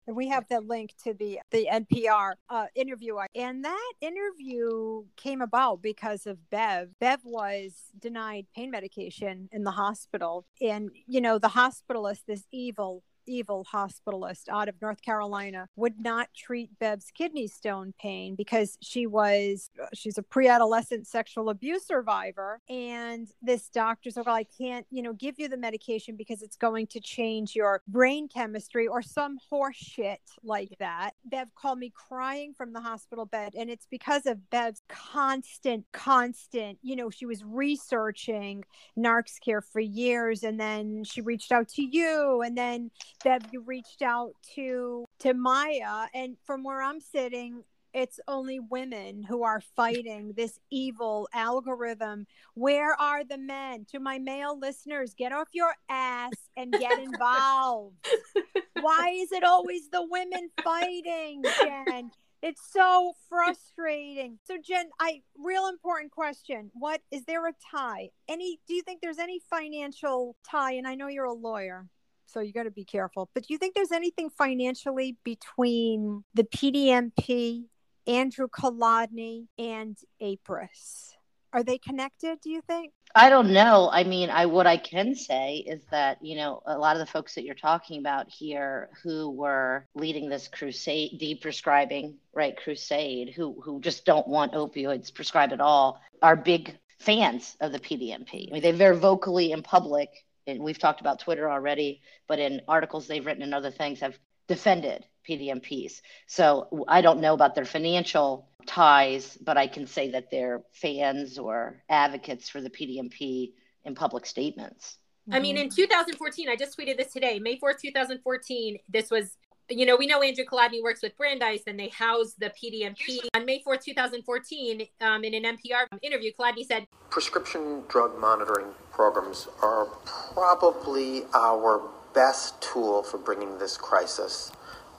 we have the link to the the NPR uh, interview, and that interview came about because of Bev. Bev was denied pain medication in the hospital, and you know the hospitalist, this evil evil hospitalist out of North Carolina would not treat Bev's kidney stone pain because she was she's a pre-adolescent sexual abuse survivor. And this doctor said well I can't you know give you the medication because it's going to change your brain chemistry or some horse shit like that. Bev called me crying from the hospital bed. And it's because of Bev's constant constant you know she was researching NarxCare for years. And then she reached out to you. And then that you reached out to to Maia, and from where I'm sitting, it's only women who are fighting this evil algorithm. Where are the men? To my male listeners, get off your ass and get involved. [LAUGHS] Why is it always the women fighting, Jen? It's so frustrating. So Jen, I real important question. What is there a tie? Any do you think there's any financial tie and I know you're a lawyer so you got to be careful. But do you think there's anything financially between the PDMP, Andrew Kolodny, and Appriss? Are they connected, do you think? I don't know. I mean, I what I can say is that, you know, a lot of the folks that you're talking about here who were leading this crusade deprescribing, right, crusade, who who just don't want opioids prescribed at all, are big fans of the PDMP. I mean, they very vocally in public, and we've talked about Twitter already, but in articles they've written and other things have defended PDMPs. So I don't know about their financial ties, but I can say that they're fans or advocates for the PDMP in public statements. I mean, in 2014, I just tweeted this today, May 4th, 2014. This was, you know, we know Andrew Kolodny works with Brandeis and they house the PDMP. On May 4th, 2014, um, in an NPR interview, Kolodny said Prescription drug monitoring programs are probably our best tool for bringing this crisis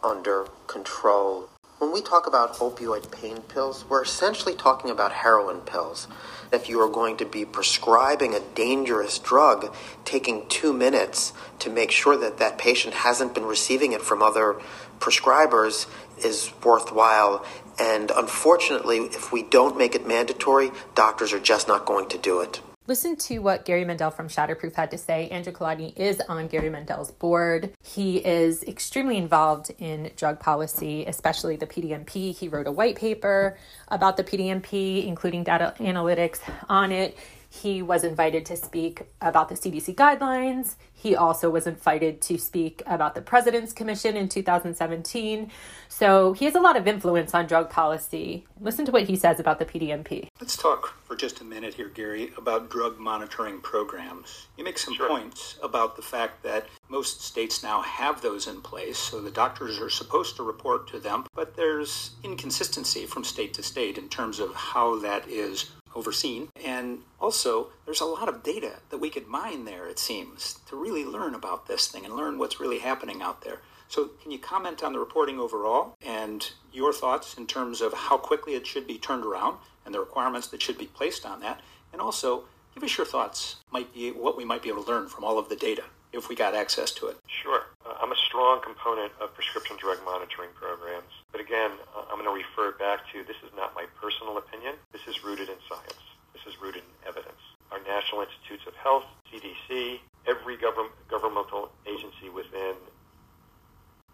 under control. When we talk about opioid pain pills, we're essentially talking about heroin pills. If you are going to be prescribing a dangerous drug, taking two minutes to make sure that that patient hasn't been receiving it from other prescribers is worthwhile. And unfortunately, if we don't make it mandatory, doctors are just not going to do it. Listen to what Gary Mendell from Shatterproof had to say. Andrew Kolodny is on Gary Mendell's board. He is extremely involved in drug policy, especially the PDMP. He wrote a white paper about the PDMP, including data analytics on it. He was invited to speak about the CDC guidelines. He also was invited to speak about the President's Commission in 2017. So he has a lot of influence on drug policy. Listen to what he says about the PDMP. Let's talk for just a minute here, Gary, about drug monitoring programs. You make some sure. points about the fact that most states now have those in place, so the doctors are supposed to report to them, but there's inconsistency from state to state in terms of how that is overseen. And also, there's a lot of data that we could mine there, it seems, to really learn about this thing and learn what's really happening out there. So, can you comment on the reporting overall and your thoughts in terms of how quickly it should be turned around and the requirements that should be placed on that? And also, give us your thoughts, might be what we might be able to learn from all of the data if we got access to it. Sure. Uh, I'm a strong component of prescription drug monitoring programs. But again, uh, I'm going to refer back to this is not my personal opinion. This is rooted in science. This is rooted in evidence. Our National Institutes of Health, CDC, every government, governmental agency within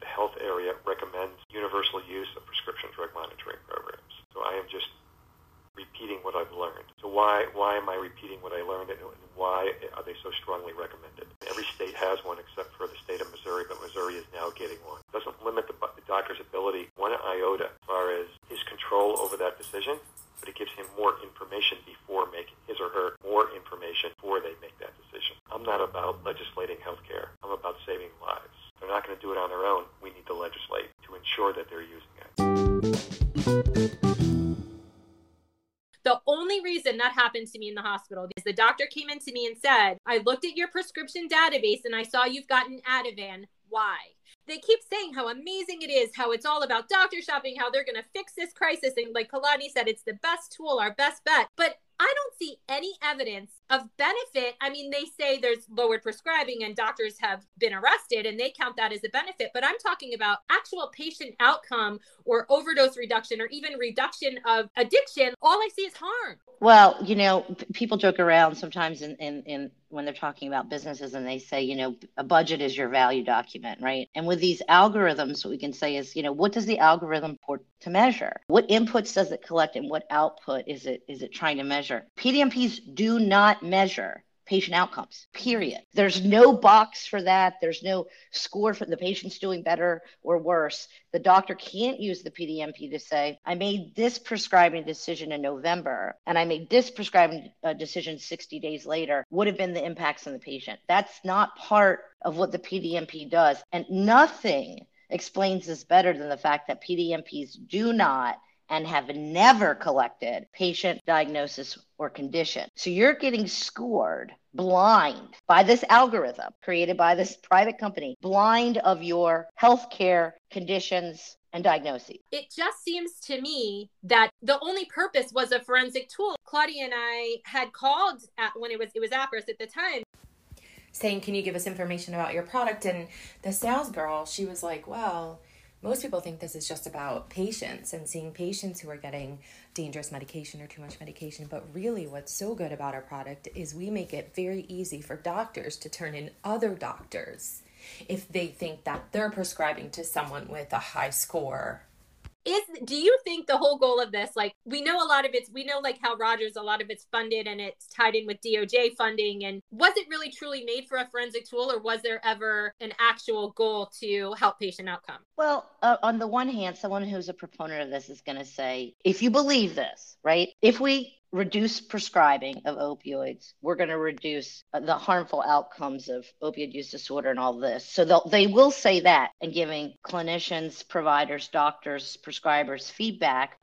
the health area recommends universal use of prescription drug monitoring programs. So I am just repeating what I've learned. So why why am I repeating what I happened to me in the hospital is the doctor came in to me and said, I looked at your prescription database and I saw you've gotten Ativan. Why? They keep saying how amazing it is, how it's all about doctor shopping, how they're going to fix this crisis. And like Kolodny said, it's the best tool, our best bet. But see any evidence of benefit. I mean, they say there's lowered prescribing and doctors have been arrested and they count that as a benefit, but I'm talking about actual patient outcome or overdose reduction or even reduction of addiction. All I see is harm. Well, you know, people joke around sometimes in, in, in when they're talking about businesses and they say, you know, a budget is your value document, right? And with these algorithms, what we can say is, you know, what does the algorithm port to measure? What inputs does it collect and what output is it is it trying to measure? PDMPs do not measure patient outcomes, period. There's no box for that. There's no score for the patient's doing better or worse. The doctor can't use the PDMP to say, I made this prescribing decision in November and I made this prescribing uh, decision 60 days later. Would have been the impacts on the patient. That's not part of what the PDMP does. And nothing explains this better than the fact that PDMPs do not and have never collected patient diagnosis or condition. So you're getting scored blind by this algorithm created by this private company, blind of your healthcare conditions and diagnoses. It just seems to me that the only purpose was a forensic tool. Claudia and I had called at, when it was it was Appriss at the time saying, "Can you give us information about your product?" And the sales girl, she was like, "Well, most people think this is just about patients and seeing patients who are getting dangerous medication or too much medication. But really, what's so good about our product is we make it very easy for doctors to turn in other doctors if they think that they're prescribing to someone with a high score is do you think the whole goal of this like we know a lot of it's we know like Hal Rogers a lot of it's funded and it's tied in with doj funding and was it really truly made for a forensic tool or was there ever an actual goal to help patient outcome? Well uh, on the one hand someone who's a proponent of this is going to say if you believe this right if we reduce prescribing of opioids, we're going to reduce uh, the harmful outcomes of opioid use disorder and all this. So they will say that and giving clinicians, providers, doctors, prescribers feedback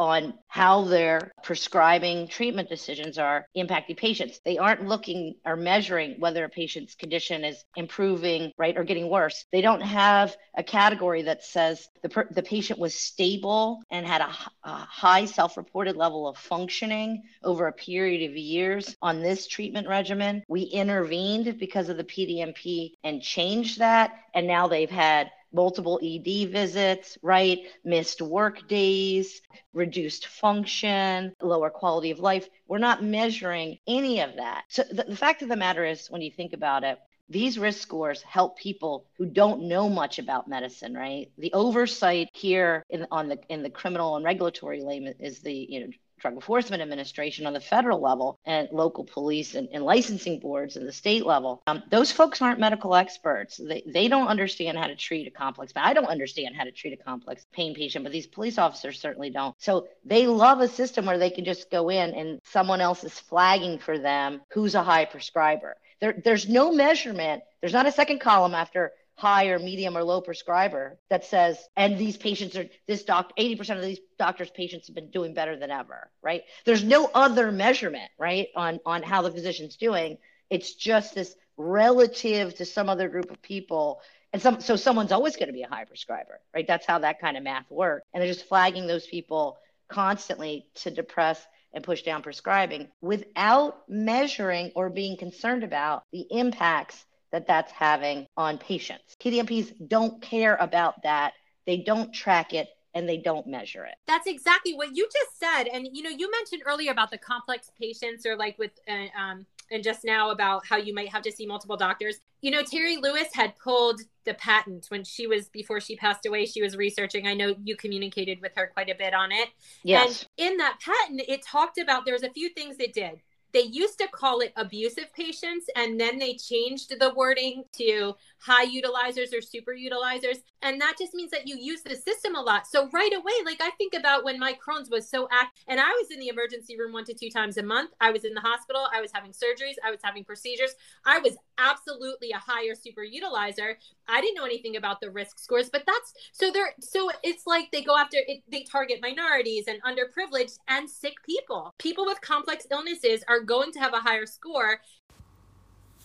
on how their prescribing treatment decisions are impacting patients. They aren't looking or measuring whether a patient's condition is improving, right, or getting worse. They don't have a category that says the, per- the patient was stable and had a, high self reported level of functioning over a period of years on this treatment regimen. We intervened because of the PDMP and changed that. And now they've had multiple ED visits, right? Missed work days, reduced function, lower quality of life. We're not measuring any of that. So the, the fact of the matter is, when you think about it, these risk scores help people who don't know much about medicine right the oversight here in on the in the criminal and regulatory lane is the you know Drug Enforcement Administration on the federal level and local police and, and licensing boards at the state level. Um, those folks aren't medical experts. They, they don't understand how to treat a complex. I don't understand how to treat a complex pain patient, but these police officers certainly don't. So they love a system where they can just go in and someone else is flagging for them who's a high prescriber. There, there's no measurement. There's not a second column after high or medium or low prescriber that says, and these patients are, this doc, 80% of these doctors' patients have been doing better than ever, right? There's no other measurement, right, on, on how the physician's doing. It's just this relative to some other group of people. And some, so someone's always going to be a high prescriber, right? That's how that kind of math works. And they're just flagging those people constantly to depress and push down prescribing without measuring or being concerned about the impacts that that's having on patients. PDMPs don't care about that. They don't track it and they don't measure it. That's exactly what you just said. And you know, you mentioned earlier about the complex patients or like with uh, um and just now about how you might have to see multiple doctors. You know, Terri Lewis had pulled the patent when she was before she passed away. She was researching. I know you communicated with her quite a bit on it. Yes. And in that patent, it talked about there was a few things it did they used to call it abusive patients and then they changed the wording to high utilizers or super utilizers. And that just means that you use the system a lot. So right away like i think about when my crohn's was so act and i was in the emergency room one to two times a month. I was in the hospital. I was having surgeries. I was having procedures. I was absolutely a higher super utilizer i didn't know anything about the risk scores but that's so they're so it's like they go after it they target minorities and underprivileged and sick people people with complex illnesses are going to have a higher score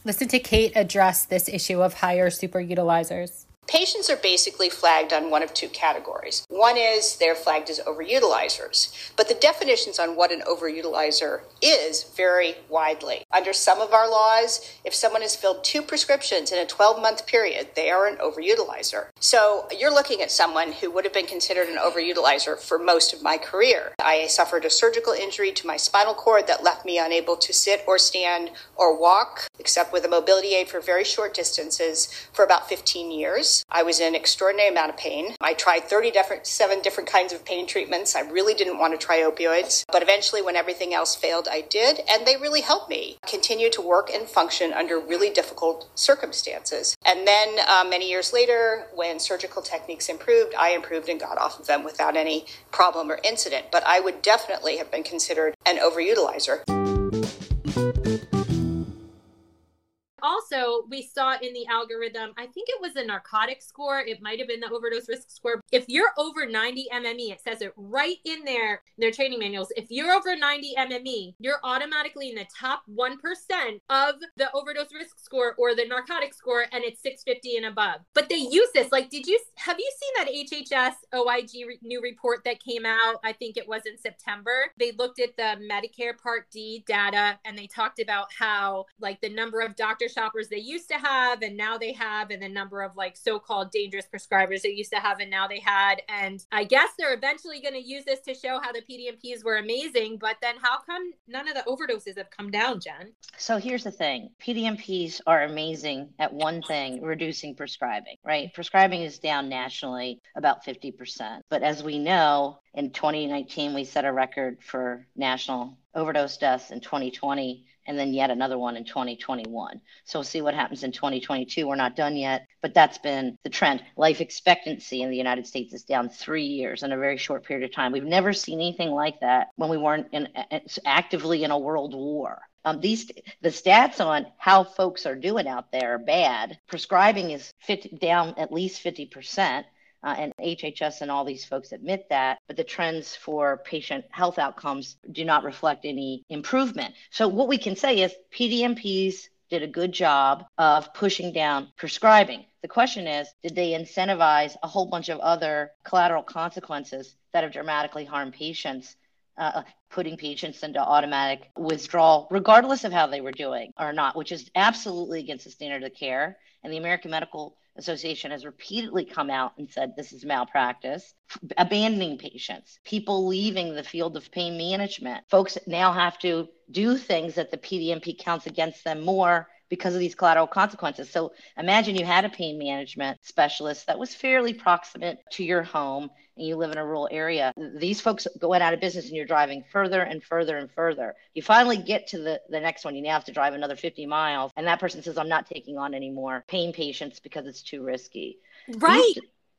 Listen to Kate address this issue of higher super utilizers. Patients are basically flagged on one of two categories. One is they're flagged as overutilizers, but the definitions on what an overutilizer is vary widely. Under some of our laws, if someone has filled two prescriptions in a 12 month period, they are an overutilizer. So you're looking at someone who would have been considered an overutilizer for most of my career. I suffered a surgical injury to my spinal cord that left me unable to sit or stand or walk, except with a mobility aid for very short distances for about 15 years. I was in extraordinary amount of pain. I tried 30 different, seven different kinds of pain treatments. I really didn't want to try opioids, but eventually when everything else failed, I did. And they really helped me continue to work and function under really difficult circumstances. And then uh, many years later, when surgical techniques improved, I improved and got off of them without any problem or incident. But I would definitely have been considered an overutilizer also we saw in the algorithm i think it was the narcotic score. It might have been the overdose risk score. If you're over 90 mme it says it right in there their training manuals. If you're over 90 mme you're automatically in the top 1% of the overdose risk score or the narcotic score and it's 650 and above. But they use this like did you have you seen that hhs oig re- new report that came out? I think it was in september. They looked at the medicare part d data and they talked about how like the number of doctors shoppers they used to have and now they have, and the number of like so called dangerous prescribers they used to have and now they had. And I guess they're eventually going to use this to show how the PDMPs were amazing. But then how come none of the overdoses have come down, Jen? So here's the thing PDMPs are amazing at one thing reducing prescribing, right? Prescribing is down nationally about 50%. But as we know, in 2019, we set a record for national overdose deaths in 2020 and then yet another one in 2021. So we'll see what happens in 2022. We're not done yet, but that's been the trend. Life expectancy in the United States is down three years in a very short period of time. We've never seen anything like that when we weren't in, actively in a world war. Um, these the stats on how folks are doing out there are bad. Prescribing is 50, down at least 50 percent uh, and HHS and all these folks admit that, but the trends for patient health outcomes do not reflect any improvement. So, what we can say is PDMPs did a good job of pushing down prescribing. The question is, did they incentivize a whole bunch of other collateral consequences that have dramatically harmed patients? Uh, putting patients into automatic withdrawal, regardless of how they were doing or not, which is absolutely against the standard of care. And the American Medical Association has repeatedly come out and said this is malpractice, abandoning patients, people leaving the field of pain management. Folks now have to do things that the PDMP counts against them more because of these collateral consequences. So imagine you had a pain management specialist that was fairly proximate to your home and you live in a rural area. These folks going out of business and you're driving further and further and further. You finally get to the, the next one. You now have to drive another 50 miles. And that person says, I'm not taking on any more pain patients because it's too risky. Right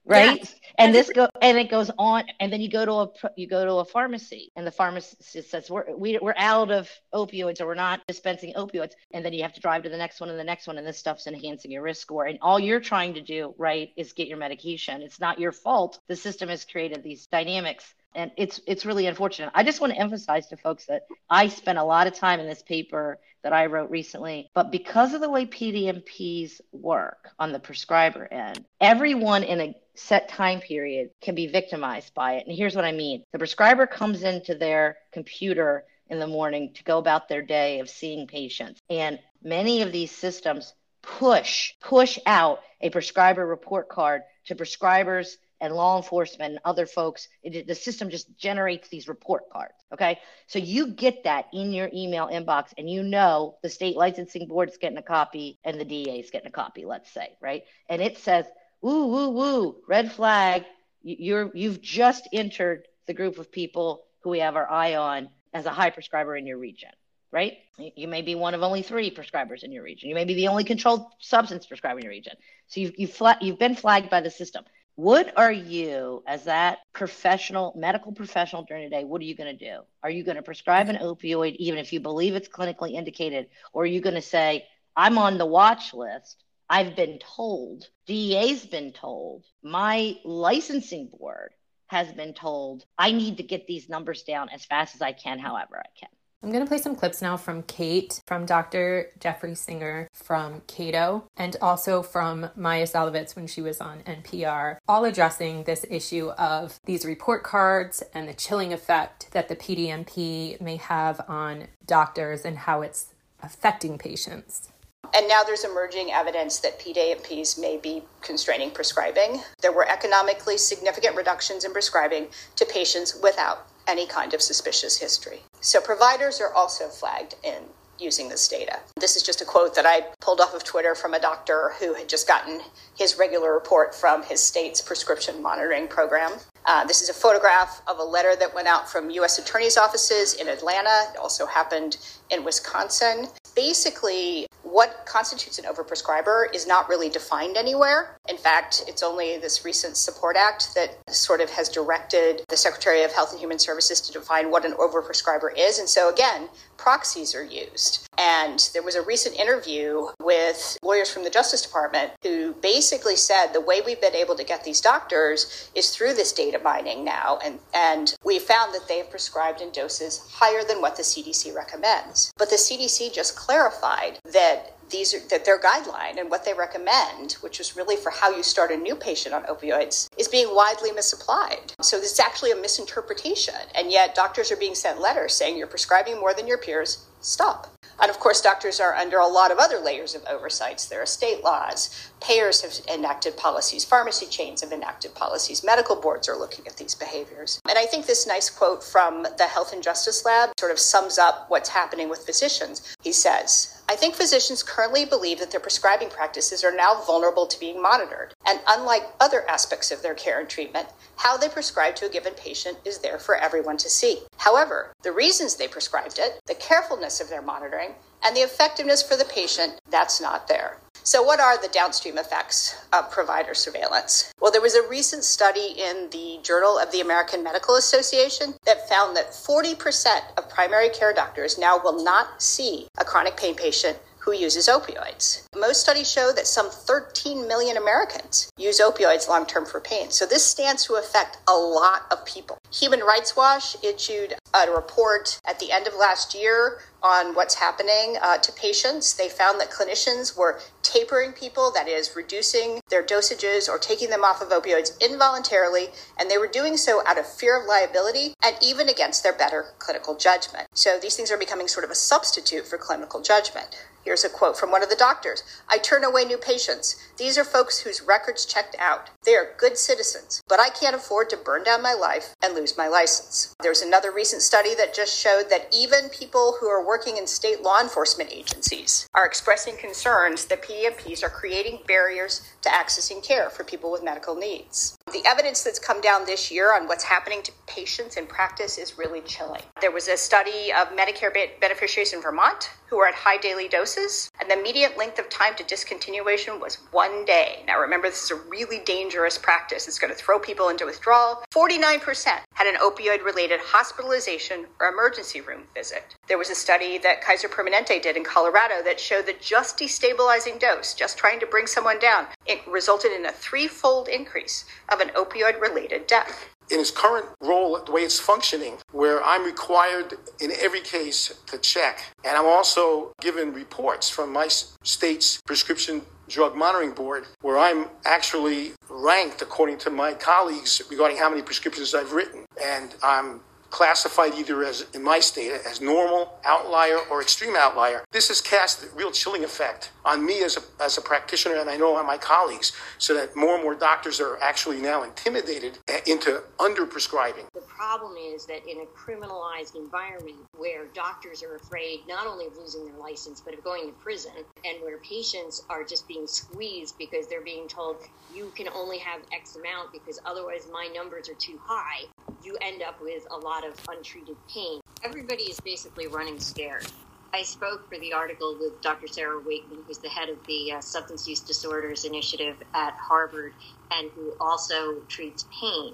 right? And this go and it goes on and then you go to a you go to a pharmacy and the pharmacist says we're we, we're out of opioids or we're not dispensing opioids and then you have to drive to the next one and the next one and this stuff's enhancing your risk score and all you're trying to do right is get your medication. It's not your fault. The system has created these dynamics and it's it's really unfortunate. I just want to emphasize to folks that I spent a lot of time in this paper that I wrote recently, but because of the way PDMPs work on the prescriber end, everyone in a set time period can be victimized by it. And here's what I mean. The prescriber comes into their computer in the morning to go about their day of seeing patients, and many of these systems push push out a prescriber report card to prescribers and law enforcement and other folks, it, the system just generates these report cards. Okay. So you get that in your email inbox and you know the state licensing board is getting a copy and the DA is getting a copy, let's say, right? And it says, woo, woo, woo, red flag. You're, you've just entered the group of people who we have our eye on as a high prescriber in your region right? You may be one of only three prescribers in your region. You may be the only controlled substance prescriber in your region. So you've you've, fla- you've been flagged by the system. What are you, as that professional, medical professional during the day, what are you going to do? Are you going to prescribe an opioid even if you believe it's clinically indicated? Or are you going to say, I'm on the watch list? I've been told, DEA's been told, my licensing board has been told, I need to get these numbers down as fast as I can, however I can. I'm going to play some clips now from Kate, from Dr. Jeffrey Singer, from Cato, and also from Maia Szalavitz when she was on NPR, all addressing this issue of these report cards and the chilling effect that the PDMP may have on doctors and how it's affecting patients. And now there's emerging evidence that PDMPs may be constraining prescribing. There were economically significant reductions in prescribing to patients without any kind of suspicious history. So providers are also flagged in using this data. This is just a quote that I pulled off of Twitter from a doctor who had just gotten his regular report from his state's prescription monitoring program. Uh, this is a photograph of a letter that went out from U.S. attorneys' offices in Atlanta. It also happened in Wisconsin. Basically, what constitutes an overprescriber is not really defined anywhere. In fact, it's only this recent Support Act that sort of has directed the Secretary of Health and Human Services to define what an overprescriber is. And so, again, proxies are used. And there was a recent interview with lawyers from the Justice Department who basically said the way we've been able to get these doctors is through this data mining now. And, and we found that they have prescribed in doses higher than what the CDC recommends. But the CDC just clarified that these are that their guideline and what they recommend, which is really for how you start a new patient on opioids, is being widely misapplied. So this is actually a misinterpretation. And yet doctors are being sent letters saying you're prescribing more than your peers, stop. And of course, doctors are under a lot of other layers of oversights. There are state laws, payers have enacted policies, pharmacy chains have enacted policies, medical boards are looking at these behaviors. And I think this nice quote from the Health and Justice Lab sort of sums up what's happening with physicians. He says, I think physicians currently believe that their prescribing practices are now vulnerable to being monitored. And unlike other aspects of their care and treatment, how they prescribe to a given patient is there for everyone to see. However, the reasons they prescribed it, the carefulness of their monitoring, and the effectiveness for the patient, that's not there. So, what are the downstream effects of provider surveillance? Well, there was a recent study in the Journal of the American Medical Association that found that 40% of primary care doctors now will not see a chronic pain patient who uses opioids. Most studies show that some 13 million Americans use opioids long term for pain. So this stands to affect a lot of people. Human Rights Watch issued a report at the end of last year on what's happening uh, to patients. They found that clinicians were tapering people, that is, reducing their dosages or taking them off of opioids involuntarily, and they were doing so out of fear of liability and even against their better clinical judgment. So these things are becoming sort of a substitute for clinical judgment. Here's a quote from one of the doctors I turn away new patients. These are folks whose records checked out. They are good citizens, but I can't afford to burn down my life and lose my license. There's another recent study that just showed that even people who are working in state law enforcement agencies are expressing concerns that PDMPs are creating barriers to accessing care for people with medical needs. The evidence that's come down this year on what's happening to patients in practice is really chilling. There was a study of Medicare beneficiaries in Vermont who were at high daily doses, and the median length of time to discontinuation was one day. Now, remember, this is a really dangerous practice. It's going to throw people into withdrawal. 49% had an opioid related hospitalization or emergency room visit. There was a study that Kaiser Permanente did in Colorado that showed that just destabilizing dose, just trying to bring someone down, it resulted in a threefold increase of an opioid related death in its current role, the way it's functioning, where I'm required in every case to check, and I'm also given reports from my state's prescription drug monitoring board, where I'm actually ranked according to my colleagues regarding how many prescriptions I've written. And I'm classified either as, in my state, as normal, outlier, or extreme outlier. This has cast a real chilling effect on me as a, as a practitioner, and I know on my colleagues, so that more and more doctors are actually now intimidated eh, into underprescribing. The problem is that in a criminalized environment where doctors are afraid not only of losing their license, but of going to prison, and where patients are just being squeezed because they're being told, you can only have X amount because otherwise my numbers are too high, you end up with a lot of untreated pain. Everybody is basically running scared. I spoke for the article with Dr. Sarah Wakeman, who's the head of the uh, Substance Use Disorders Initiative at Harvard and who also treats pain.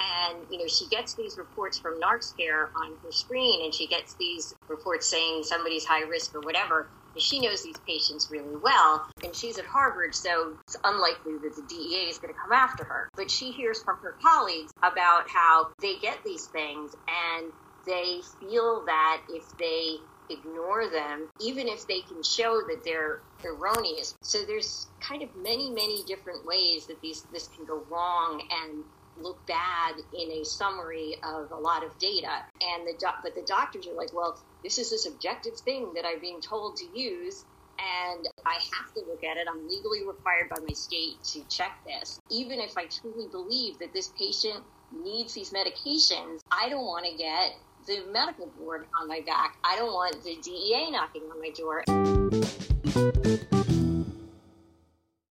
And, you know, she gets these reports from NarxCare on her screen and she gets these reports saying somebody's high risk or whatever. She knows these patients really well. And she's at Harvard, so it's unlikely that the DEA is going to come after her. But she hears from her colleagues about how they get these things and they feel that if they ignore them, even if they can show that they're erroneous. So there's kind of many, many different ways that these this can go wrong and look bad in a summary of a lot of data. And the doc- but the doctors are like, well, this is a subjective thing that I'm being told to use. And I have to look at it. I'm legally required by my state to check this. Even if I truly believe that this patient needs these medications, I don't want to get the medical board on my back. I don't want the DEA knocking on my door.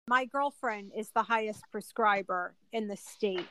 My girlfriend is the highest prescriber in the state.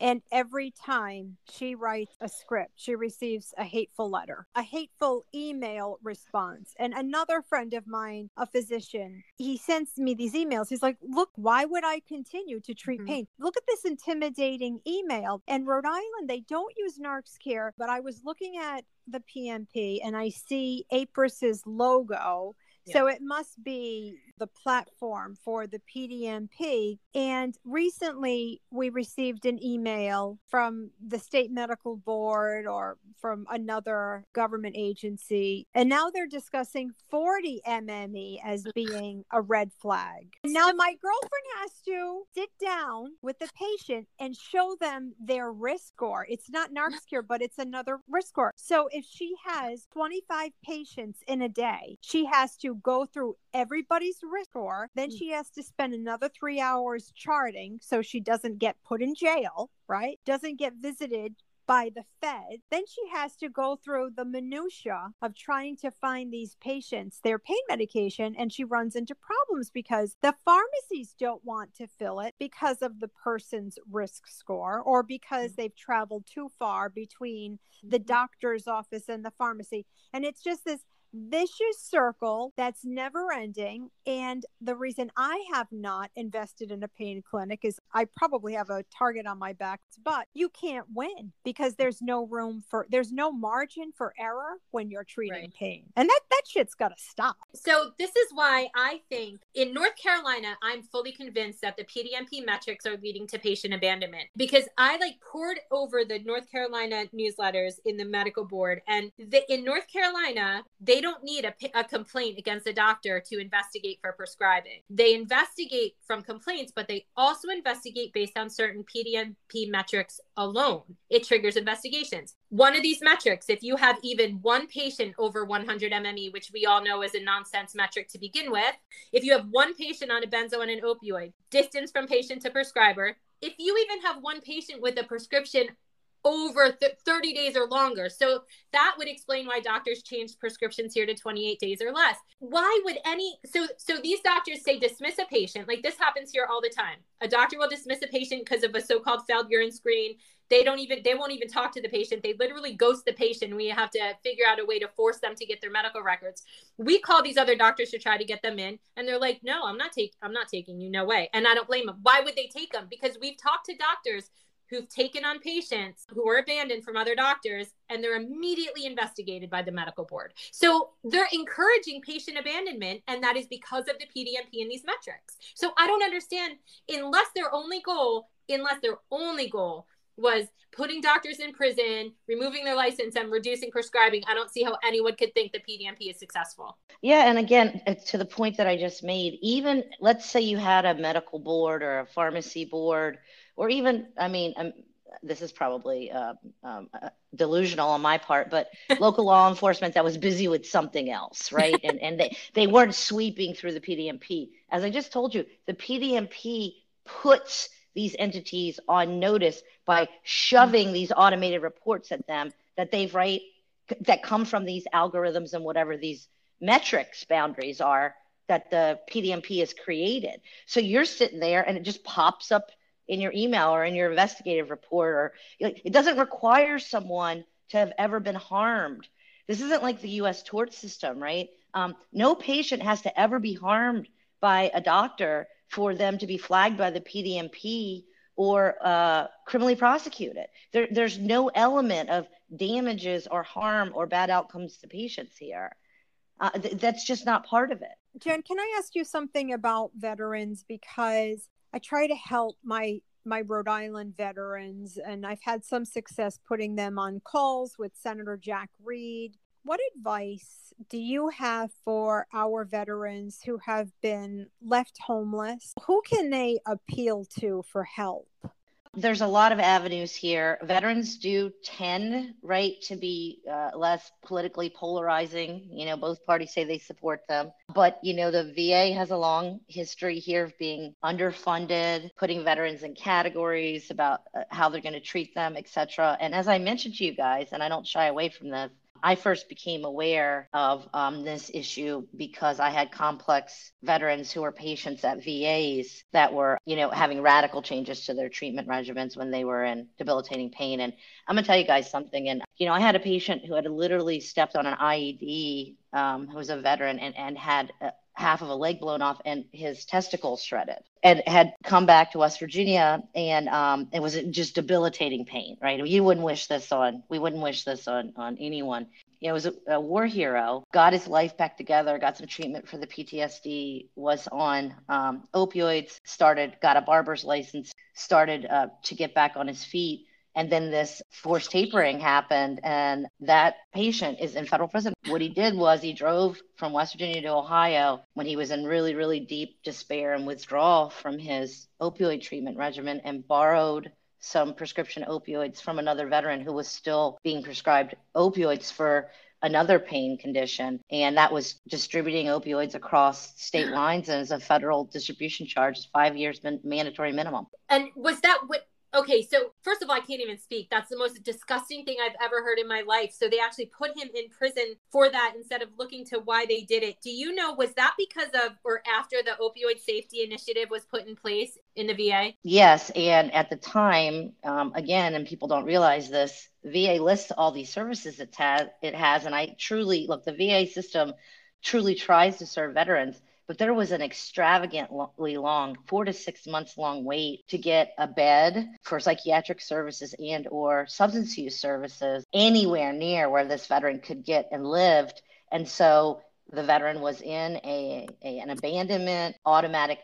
And every time she writes a script, she receives a hateful letter, a hateful email response. And another friend of mine, a physician, he sends me these emails. He's like, Look, why would I continue to treat mm-hmm. pain? Look at this intimidating email. And Rhode Island, they don't use NarxCare, but I was looking at the PMP and I see Appriss's logo So it must be the platform for the PDMP. And recently we received an email from the state medical board or from another government agency. And now they're discussing 40 MME as being a red flag. Now my girlfriend has to sit down with the patient and show them their risk score. It's not NarxCare, but it's another risk score. So if she has 25 patients in a day, she has to go through everybody's risk score. Then she has to spend another three hours charting so she doesn't get put in jail, right? Doesn't get visited by the Fed. Then she has to go through the minutia of trying to find these patients their pain medication and she runs into problems because the pharmacies don't want to fill it because of the person's risk score or because Mm-hmm. they've traveled too far between the doctor's office and the pharmacy. And it's just this vicious circle that's never ending. And the reason I have not invested in a pain clinic is I probably have a target on my back, but you can't win because there's no room for, there's no margin for error when you're treating pain. And that, that shit's got to stop. So this is why I think in North Carolina, I'm fully convinced that the PDMP metrics are leading to patient abandonment because I like poured over the North Carolina newsletters in the medical board, and the, in North Carolina, they don't need a, a complaint against a doctor to investigate for prescribing. They investigate from complaints, but they also investigate based on certain PDMP metrics alone. It triggers investigations. One of these metrics, if you have even one patient over 100 MME, which we all know is a nonsense metric to begin with, if you have one patient on a benzo and an opioid, distance from patient to prescriber, if you even have one patient with a prescription over th- 30 days or longer. So that would explain why doctors changed prescriptions here to 28 days or less. Why would any so so these doctors say dismiss a patient. Like this happens here all the time. A doctor will dismiss a patient because of a so-called failed urine screen. They don't even they won't even talk to the patient. They literally ghost the patient. We have to figure out a way to force them to get their medical records. We call these other doctors to try to get them in and they're like, "No, I'm not taking I'm not taking you. No way." And I don't blame them. Why would they take them? Because we've talked to doctors who've taken on patients who were abandoned from other doctors and they're immediately investigated by the medical board. So they're encouraging patient abandonment and that is because of the PDMP and these metrics. So I don't understand unless their only goal, unless their only goal was putting doctors in prison, removing their license and reducing prescribing, I don't see how anyone could think the PDMP is successful. Yeah, and again, uh, to the point that I just made, even let's say you had a medical board or a pharmacy board, or even, I mean, um, this is probably uh, um, uh, delusional on my part, but [LAUGHS] local law enforcement that was busy with something else, right? and and they, they weren't sweeping through the PDMP. As I just told you, the PDMP puts these entities on notice by shoving these automated reports at them that they've right that come from these algorithms and whatever these metrics boundaries are that the PDMP has created. So you're sitting there and it just pops up in your email or in your investigative report or it doesn't require someone to have ever been harmed. This isn't like the US tort system, right? Um, no patient has to ever be harmed by a doctor for them to be flagged by the PDMP or uh, criminally prosecuted. There, there's no element of damages or harm or bad outcomes to patients here. Uh, th- that's just not part of it. Jen, can I ask you something about veterans because I try to help my my Rhode Island veterans and I've had some success putting them on calls with Senator Jack Reed. What advice do you have for our veterans who have been left homeless? Who can they appeal to for help? There's a lot of avenues here. Veterans do tend, right, to be uh, less politically polarizing. You know, both parties say they support them. But, you know, the VA has a long history here of being underfunded, putting veterans in categories about uh, how they're going to treat them, et cetera. And as I mentioned to you guys, and I don't shy away from this, I first became aware of um, this issue because I had complex veterans who were patients at VAs that were, you know, having radical changes to their treatment regimens when they were in debilitating pain. And I'm gonna tell you guys something. And you know, I had a patient who had literally stepped on an IED, um, who was a veteran and and had. A, half of a leg blown off and his testicles shredded and had come back to West Virginia and um, it was just debilitating pain, right? You wouldn't wish this on, we wouldn't wish this on, on anyone. you know, was a, a, war hero, got his life back together, got some treatment for the PTSD, was on um, opioids, started, got a barber's license, started uh, to get back on his feet. And then this forced tapering happened, and that patient is in federal prison. What he did was he drove from West Virginia to Ohio when he was in really, really deep despair and withdrawal from his opioid treatment regimen and borrowed some prescription opioids from another veteran who was still being prescribed opioids for another pain condition. And that was distributing opioids across state lines and as a federal distribution charge, five years mandatory minimum. And was that what Okay, so first of all, I can't even speak. That's the most disgusting thing I've ever heard in my life. So they actually put him in prison for that instead of looking to why they did it. Do you know, was that because of or after the opioid safety initiative was put in place in the VA? Yes. And at the time, um, again, and people don't realize this, VA lists all these services it has, it has. And I truly look, the VA system truly tries to serve veterans but there was an extravagantly long four to six months long wait to get a bed for psychiatric services and or substance use services anywhere near where this veteran could get and lived. And so the veteran was in a, a an abandonment automatic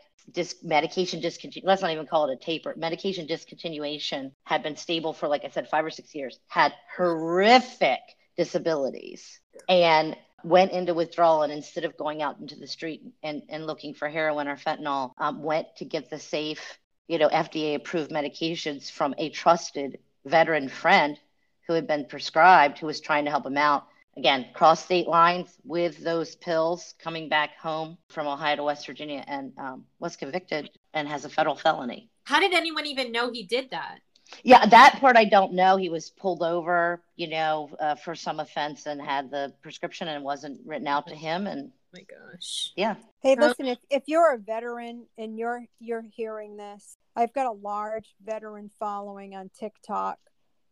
medication discontinuation let's not even call it a taper medication discontinuation had been stable for like i said five or six years had horrific disabilities. And went into withdrawal and instead of going out into the street and, and looking for heroin or fentanyl, um, went to get the safe, you know, FDA approved medications from a trusted veteran friend who had been prescribed, who was trying to help him out. Again, cross state lines with those pills coming back home from Ohio to West Virginia and um, was convicted and has a federal felony. How did anyone even know he did that? Yeah, that part I don't know. He was pulled over, you know, uh, for some offense and had the prescription and it wasn't written out to him. And oh my gosh, yeah. Hey, listen, if, if you're a veteran and you're you're hearing this, I've got a large veteran following on TikTok.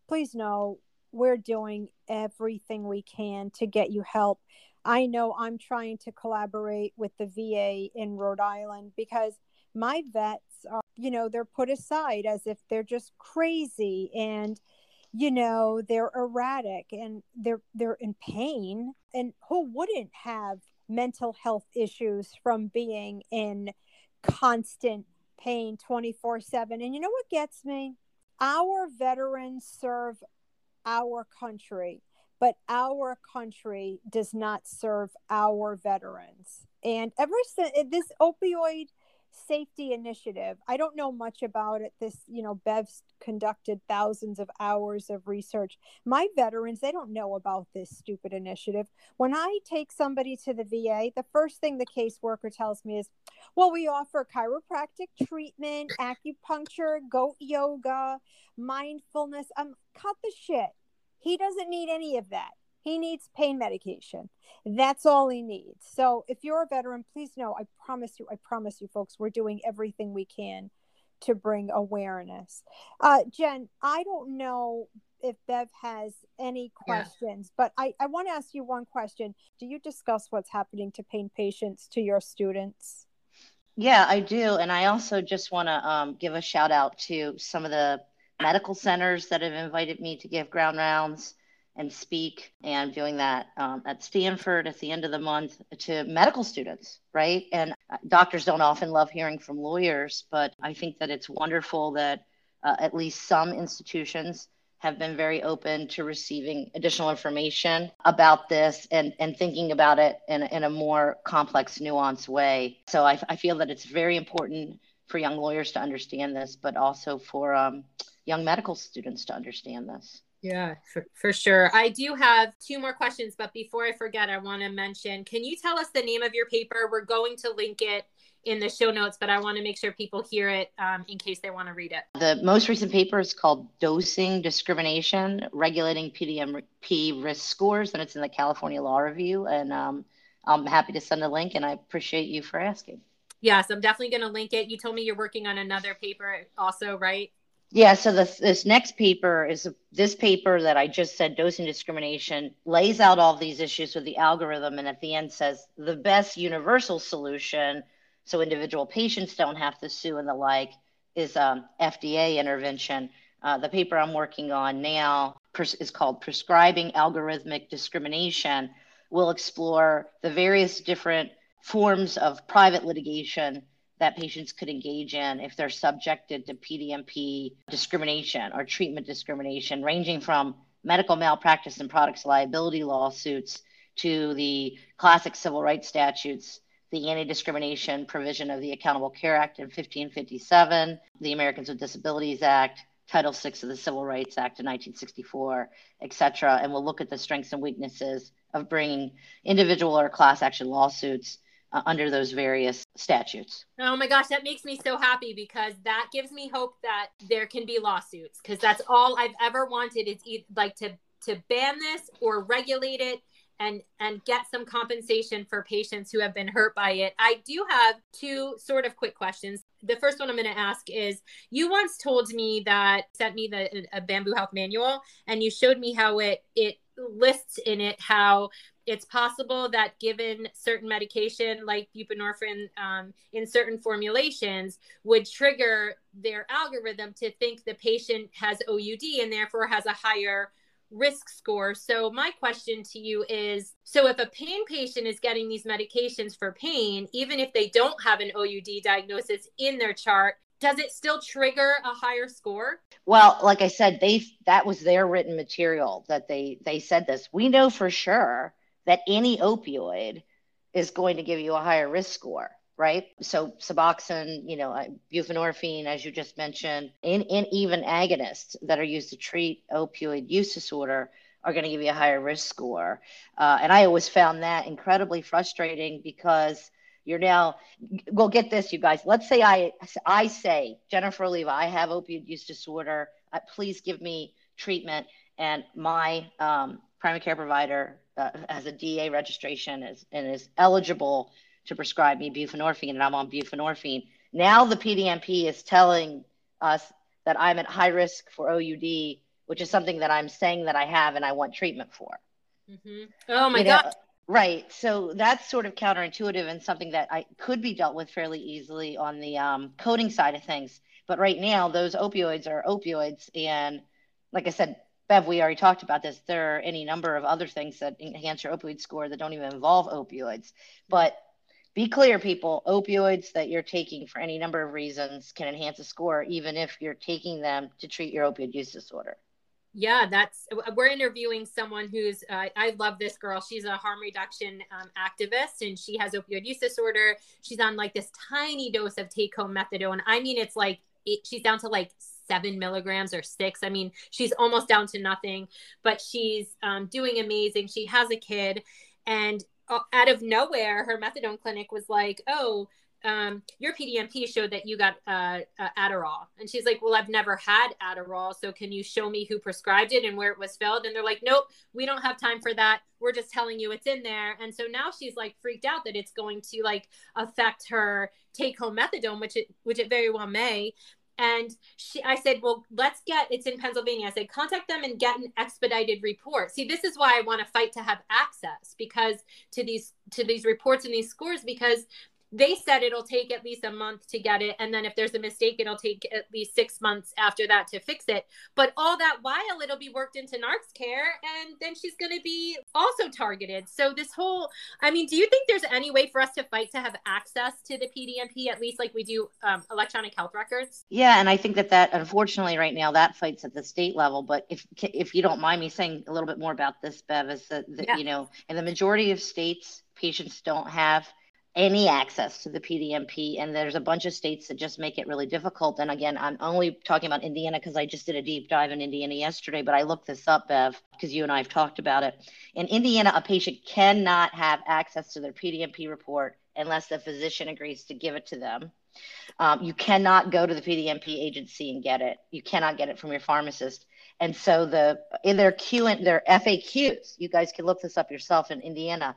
Please know we're doing everything we can to get you help. I know I'm trying to collaborate with the VA in Rhode Island because my vets are, you know, they're put aside as if they're just crazy and you know they're erratic and they're they're in pain. And who wouldn't have mental health issues from being in constant pain 24/7 and you know what gets me? Our veterans serve our country but our country does not serve our veterans. And ever since this opioid safety initiative. I don't know much about it. This, you know, Bev's conducted thousands of hours of research. My veterans, they don't know about this stupid initiative. When I take somebody to the VA, the first thing the caseworker tells me is, well, we offer chiropractic treatment, acupuncture, goat yoga, mindfulness. Um, cut the shit. He doesn't need any of that. He needs pain medication. That's all he needs. So if you're a veteran, please know, I promise you, I promise you, folks, we're doing everything we can to bring awareness. Uh, Jen, I don't know if Bev has any questions, yeah. but I, I want to ask you one question. Do you discuss what's happening to pain patients to your students? Yeah, I do. And I also just want to um, give a shout out to some of the medical centers that have invited me to give grand rounds and speak and doing that um, at Stanford at the end of the month to medical students, right? And uh, doctors don't often love hearing from lawyers, but I think that it's wonderful that uh, at least some institutions have been very open to receiving additional information about this and, and thinking about it in, in a more complex, nuanced way. So I, I feel that it's very important for young lawyers to understand this, but also for um, young medical students to understand this. Yeah, for, for sure. I do have two more questions, but before I forget, I want to mention can you tell us the name of your paper? We're going to link it in the show notes, but I want to make sure people hear it um, in case they want to read it. The most recent paper is called Dosing Discrimination Regulating PDMP Risk Scores, and it's in the California Law Review. And um, I'm happy to send a link, and I appreciate you for asking. Yes, I'm definitely going to link it. You told me you're working on another paper also, right? Yeah, so this this next paper is this paper that I just said dosing discrimination lays out all these issues with the algorithm and at the end says the best universal solution so individual patients don't have to sue and the like is um, FDA intervention. Uh, the paper I'm working on now is called prescribing algorithmic discrimination. We'll explore the various different forms of private litigation that patients could engage in if they're subjected to PDMP discrimination or treatment discrimination, ranging from medical malpractice and products liability lawsuits to the classic civil rights statutes, the anti discrimination provision of the Accountable Care Act in 1557, the Americans with Disabilities Act, Title VI of the Civil Rights Act in 1964, et cetera. And we'll look at the strengths and weaknesses of bringing individual or class action lawsuits uh, under those various statutes. Oh my gosh, that makes me so happy because that gives me hope that there can be lawsuits because that's all I've ever wanted is like to to ban this or regulate it and and get some compensation for patients who have been hurt by it. I do have two sort of quick questions. The first one I'm going to ask is you once told me that sent me the a Bamboo Health manual and you showed me how it it lists in it how it's possible that given certain medication like buprenorphine um, in certain formulations would trigger their algorithm to think the patient has OUD and therefore has a higher risk score. So my question to you is so if a pain patient is getting these medications for pain even if they don't have an OUD diagnosis in their chart does it still trigger a higher score? Well, like I said, they that was their written material that they they said this. We know for sure that any opioid is going to give you a higher risk score right? So Suboxone, you know, uh, buprenorphine, as you just mentioned, and, and even agonists that are used to treat opioid use disorder are going to give you a higher risk score. Uh, and I always found that incredibly frustrating because you're now, well, get this, you guys. Let's say I, I say, Jennifer Oliva, I have opioid use disorder. Uh, please give me treatment. And my um, primary care provider uh, has a DA registration is, and is eligible to prescribe me buprenorphine and I'm on buprenorphine. Now the PDMP is telling us that I'm at high risk for OUD, which is something that I'm saying that I have and I want treatment for. Mm-hmm. Oh my God. Right. So that's sort of counterintuitive and something that I could be dealt with fairly easily on the um, coding side of things. But right now, those opioids are opioids. And like I said, Bev, we already talked about this. There are any number of other things that enhance your opioid score that don't even involve opioids. But be clear, people opioids that you're taking for any number of reasons can enhance a score, even if you're taking them to treat your opioid use disorder. Yeah, that's we're interviewing someone who's uh, I love this girl. She's a harm reduction um, activist and she has opioid use disorder. She's on like this tiny dose of take home methadone. I mean, it's like it, she's down to like seven milligrams or six. I mean, she's almost down to nothing, but she's um, doing amazing. She has a kid and uh, out of nowhere, her methadone clinic was like, "Oh, um, your PDMP showed that you got uh, uh, Adderall," and she's like, "Well, I've never had Adderall, so can you show me who prescribed it and where it was filled?" And they're like, "Nope, we don't have time for that. We're just telling you it's in there." And so now she's like freaked out that it's going to like affect her take home methadone, which it which it very well may. And she, I said, well, let's get, it's in Pennsylvania. I said, contact them and get an expedited report. See, this is why I want to fight to have access because to these, to these reports and these scores, because they said it'll take at least a month to get it and then if there's a mistake it'll take at least six months after that to fix it. But all that while it'll be worked into NarxCare and then she's going to be also targeted. So this whole i mean do you think there's any way for us to fight to have access to the pdmp at least like we do um, electronic health records? Yeah and i think that that unfortunately right now that fights at the state level but if if you don't mind me saying a little bit more about this bev is that, that yeah. you know in the majority of states patients don't have any access to the PDMP. And there's a bunch of states that just make it really difficult. And again, I'm only talking about Indiana because I just did a deep dive in Indiana yesterday, but I looked this up, Bev, because you and I have talked about it. In Indiana, a patient cannot have access to their PDMP report unless the physician agrees to give it to them. Um, you cannot go to the PDMP agency and get it. You cannot get it from your pharmacist. And so the in their Q and their FAQs, you guys can look this up yourself in Indiana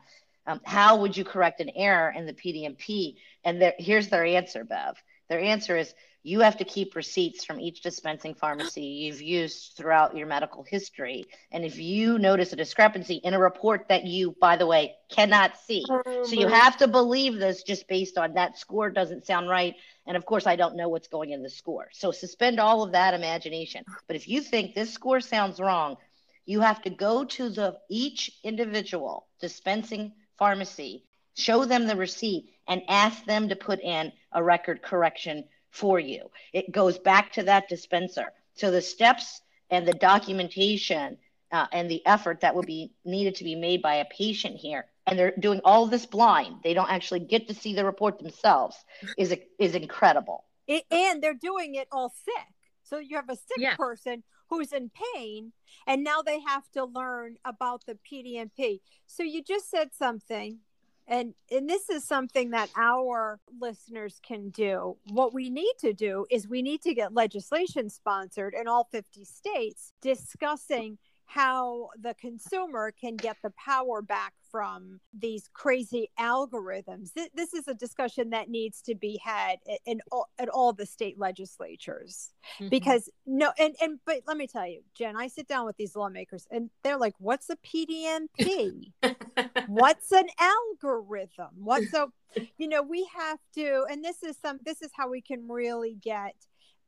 um, how would you correct an error in the PDMP? And here's their answer, Bev. Their answer is you have to keep receipts from each dispensing pharmacy you've used throughout your medical history. And if you notice a discrepancy in a report that you, by the way, cannot see, oh, so you have to believe this just based on that score doesn't sound right. And of course, I don't know what's going in the score. So suspend all of that imagination. But if you think this score sounds wrong, You have to go to the each individual dispensing pharmacy, show them the receipt, and ask them to put in a record correction for you. It goes back to that dispenser. So the steps and the documentation uh, and the effort that would be needed to be made by a patient here and they're doing all this blind they don't actually get to see the report themselves is is incredible it, and they're doing it all sick so you have a sick yeah. person who's in pain and now they have to learn about the pdmp so you just said something and and this is something that our listeners can do. What we need to do is we need to get legislation sponsored in all 50 states discussing how the consumer can get the power back from these crazy algorithms. This, is a discussion that needs to be had in, all, at all the state legislatures mm-hmm. because no, and, and, but let me tell you, Jen, I sit down with these lawmakers and they're like, what's a PDMP? [LAUGHS] what's an algorithm? What, so, you know, we have to, and this is some, this is how we can really get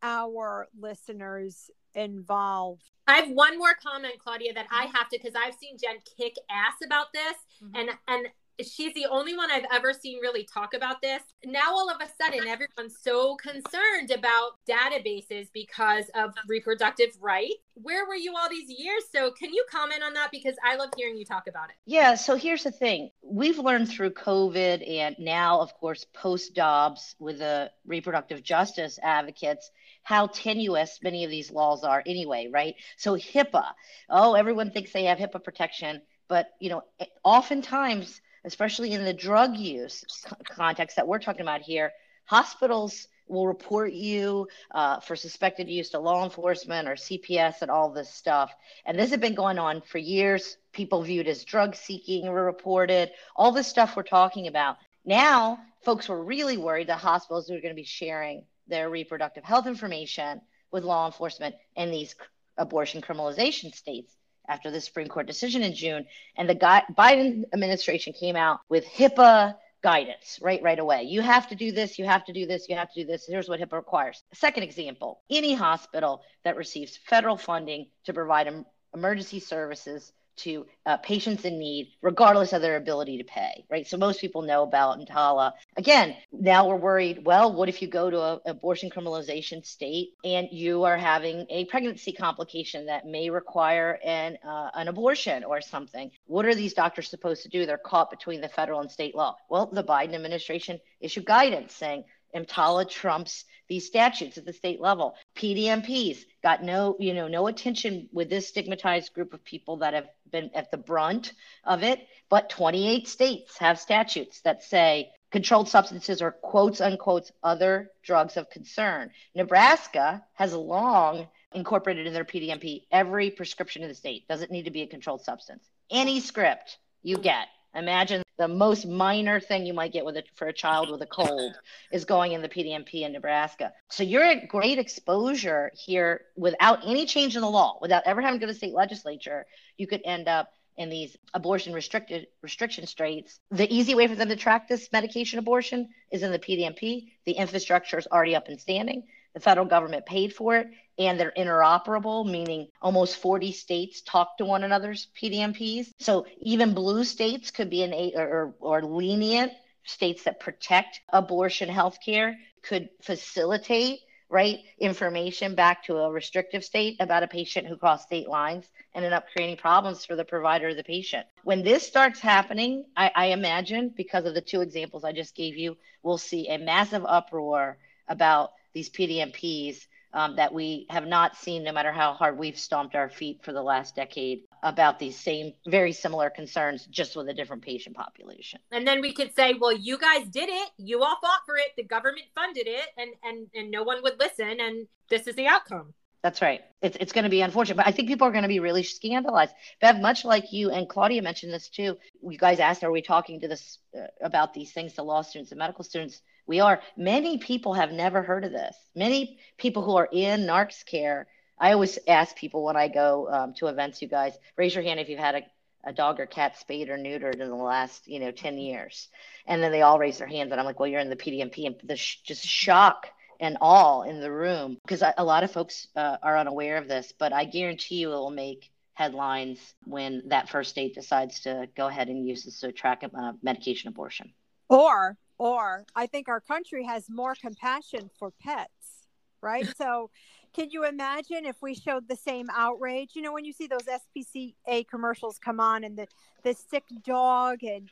our listeners involved. I have one more comment, Claudia, that I have to because I've seen Jen kick ass about this, mm-hmm. and and she's the only one I've ever seen really talk about this. Now all of a sudden everyone's so concerned about databases because of reproductive rights. Where were you all these years? So can you comment on that because I love hearing you talk about it. Yeah, so here's the thing. We've learned through COVID and now of course post Dobbs with the reproductive justice advocates how tenuous many of these laws are anyway, right? So HIPAA, oh, everyone thinks they have HIPAA protection, but you know, oftentimes, especially in the drug use context that we're talking about here, hospitals will report you uh, for suspected use to law enforcement or CPS and all this stuff. And this had been going on for years. People viewed as drug seeking were reported, all this stuff we're talking about. Now, folks were really worried that hospitals were going to be sharing their reproductive health information with law enforcement in these abortion criminalization states after the Supreme Court decision in June. And the Biden administration came out with HIPAA guidance right right away. You have to do this, you have to do this, you have to do this. Here's what HIPAA requires. Second example, any hospital that receives federal funding to provide emergency services to uh, patients in need, regardless of their ability to pay, right? So most people know about EMTALA. Again, now we're worried, well, what if you go to an abortion criminalization state and you are having a pregnancy complication that may require an, uh, an abortion or something? What are these doctors supposed to do? They're caught between the federal and state law. Well, the Biden administration issued guidance saying EMTALA trumps these statutes at the state level. PDMPs got no, you know, no attention with this stigmatized group of people that have been at the brunt of it. But 28 states have statutes that say controlled substances or quotes unquote other drugs of concern. Nebraska has long incorporated in their PDMP every prescription in the state. Doesn't need to be a controlled substance. Any script you get Imagine the most minor thing you might get with it for a child with a cold [LAUGHS] is going in the PDMP in Nebraska. So you're at great exposure here without any change in the law, without ever having to go to state legislature. You could end up in these abortion restricted restriction straits. The easy way for them to track this medication abortion is in the PDMP. The infrastructure is already up and standing. The federal government paid for it and they're interoperable, meaning almost 40 states talk to one another's PDMPs. So even blue states could be an or, or lenient states that protect abortion health care could facilitate right information back to a restrictive state about a patient who crossed state lines and end up creating problems for the provider or the patient when this starts happening I, I imagine because of the two examples i just gave you we'll see a massive uproar about these pdmps um, that we have not seen, no matter how hard we've stomped our feet for the last decade, about these same very similar concerns, just with a different patient population. And then we could say, well, you guys did it. You all fought for it. The government funded it, and and and no one would listen. And this is the outcome. That's right. It's, it's going to be unfortunate, but I think people are going to be really scandalized. Bev, much like you and Claudia mentioned this too. You guys asked, are we talking to this uh, about these things to law students and medical students? We are. Many people have never heard of this. Many people who are in NarxCare, I always ask people when I go um, to events, you guys, raise your hand if you've had a, a dog or cat spayed or neutered in the last, you know, 10 years. And then they all raise their hands. And I'm like, well, you're in the PDMP. And the sh- just shock and awe in the room because a lot of folks uh, are unaware of this, but I guarantee you it will make headlines when that first state decides to go ahead and use this to track uh, medication abortion. Or, or I think our country has more compassion for pets, right? [LAUGHS] so, can you imagine if we showed the same outrage? You know, when you see those SPCA commercials come on and the the sick dog and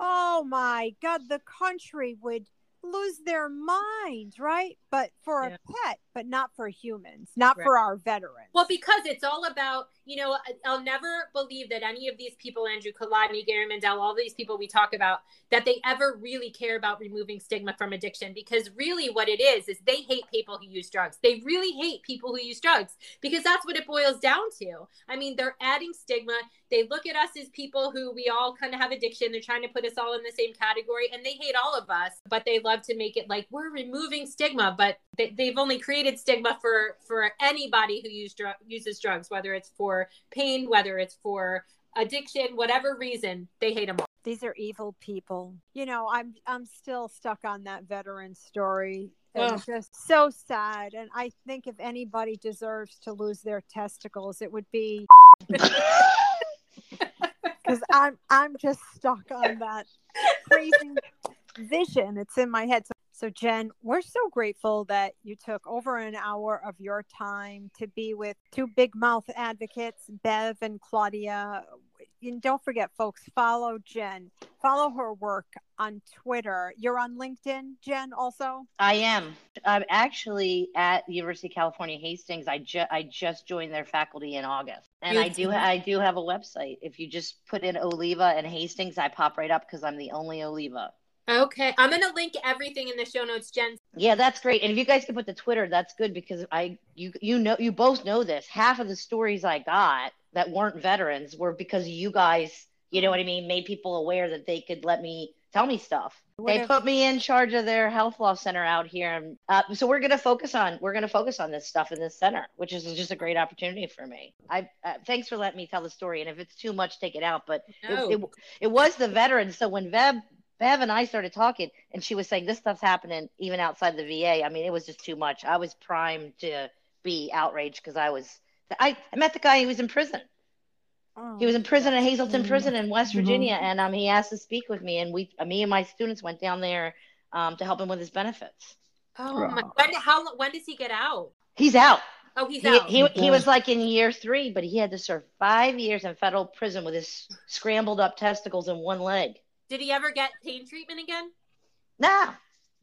oh my god, the country would lose their minds, right? But for yeah. a pet, but not for humans, not right. for our veterans. Well, because it's all about, you know, I'll never believe that any of these people, Andrew Kolodny, Gary Mendell, all these people we talk about, that they ever really care about removing stigma from addiction. Because really what it is, is they hate people who use drugs. They really hate people who use drugs because that's what it boils down to. I mean, they're adding stigma. They look at us as people who we all kind of have addiction. They're trying to put us all in the same category and they hate all of us, but they love to make it like we're removing stigma, but they, they've only created stigma for for anybody who use dr- uses drugs, whether it's for pain, whether it's for addiction, whatever reason, they hate them all. These are evil people. You know, I'm I'm still stuck on that veteran story. It's just so sad. And I think if anybody deserves to lose their testicles, it would be [LAUGHS] [LAUGHS] because I'm I'm just stuck on that crazy vision. It's in my head. So so, Jen, we're so grateful that you took over an hour of your time to be with two big mouth advocates, Bev and Claudia. And don't forget, folks, follow Jen, follow her work on Twitter. You're on LinkedIn, Jen, also? I am. I'm actually at the University of California, Hastings. I, ju- I just joined their faculty in August. And I do, I do have a website. If you just put in Oliva and Hastings, I pop right up because I'm the only Oliva. Okay, I'm gonna link everything in the show notes, Jen. Yeah, that's great. And if you guys can put the Twitter, that's good because I you you know you both know this. Half of the stories I got that weren't veterans were because you guys, you know what I mean, made people aware that they could let me tell me stuff. What they if- put me in charge of their health law center out here, and uh, so we're gonna focus on we're gonna focus on this stuff in this center, which is just a great opportunity for me. I uh, thanks for letting me tell the story, and if it's too much, take it out. But no. it, it, it was the veterans. So when Bev Bev and I started talking, and she was saying this stuff's happening even outside the VA. I mean, it was just too much. I was primed to be outraged because I was. I, I met the guy. He was in prison. Oh, he was in prison at Hazelton mm-hmm. Prison in West Virginia, mm-hmm. and um, he asked to speak with me, and we, uh, me and my students, went down there um, to help him with his benefits. Oh my! When how when does he get out? He's out. Oh, he's he, out. He, he was like in year three, but he had to serve five years in federal prison with his scrambled up testicles and one leg. Did he ever get pain treatment again? No.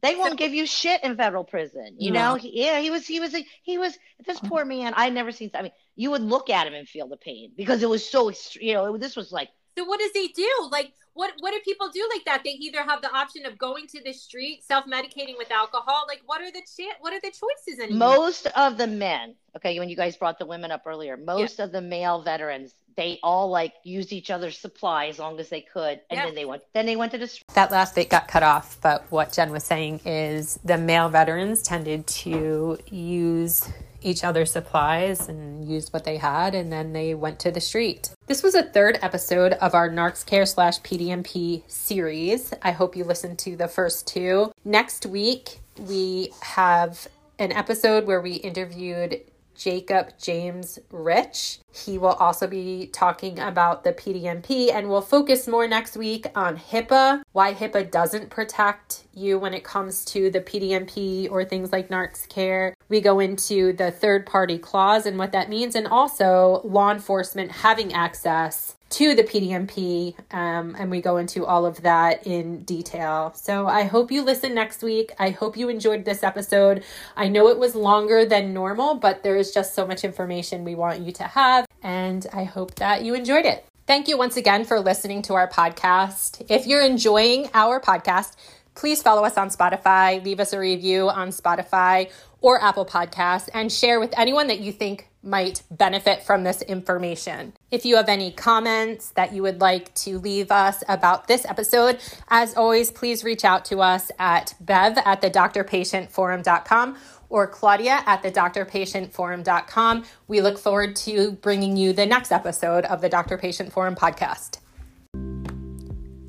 They won't give you shit in federal prison. You no. know, he, yeah, he was, he was, he was, this oh. poor man, I never seen, I mean, you would look at him and feel the pain because it was so, you know, this was like. So what does he do? Like, what, what do people do like that? They either have the option of going to the street, self-medicating with alcohol. Like, what are the, ch- what are the choices anymore? Most of the men, okay, when you guys brought the women up earlier, most yeah. of the male veterans they all like used each other's supply as long as they could and then they went then they went to the street. that last bit got cut off but what jen was saying is the male veterans tended to use each other's supplies and used what they had and then they went to the street. This was a third episode of our NarxCare slash pdmp series. I hope you listened to the first two. Next week we have an episode where we interviewed Jacob James Rich. He will also be talking about the PDMP and we'll focus more next week on HIPAA, why HIPAA doesn't protect you when it comes to the PDMP or things like NarxCare. We go into the third party clause and what that means, and also law enforcement having access to the PDMP, um, and we go into all of that in detail. So I hope you listen next week. I hope you enjoyed this episode. I know it was longer than normal, but there is just so much information we want you to have, and I hope that you enjoyed it. Thank you once again for listening to our podcast. If you're enjoying our podcast, please follow us on Spotify, leave us a review on Spotify or Apple Podcasts, and share with anyone that you think might benefit from this information. If you have any comments that you would like to leave us about this episode, as always, please reach out to us at bev at the drpatientforum.com or Claudia at the drpatientforum.com. We look forward to bringing you the next episode of the Doctor Patient Forum podcast.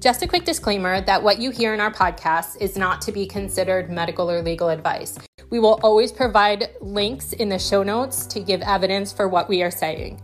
Just a quick disclaimer that what you hear in our podcast is not to be considered medical or legal advice. We will always provide links in the show notes to give evidence for what we are saying.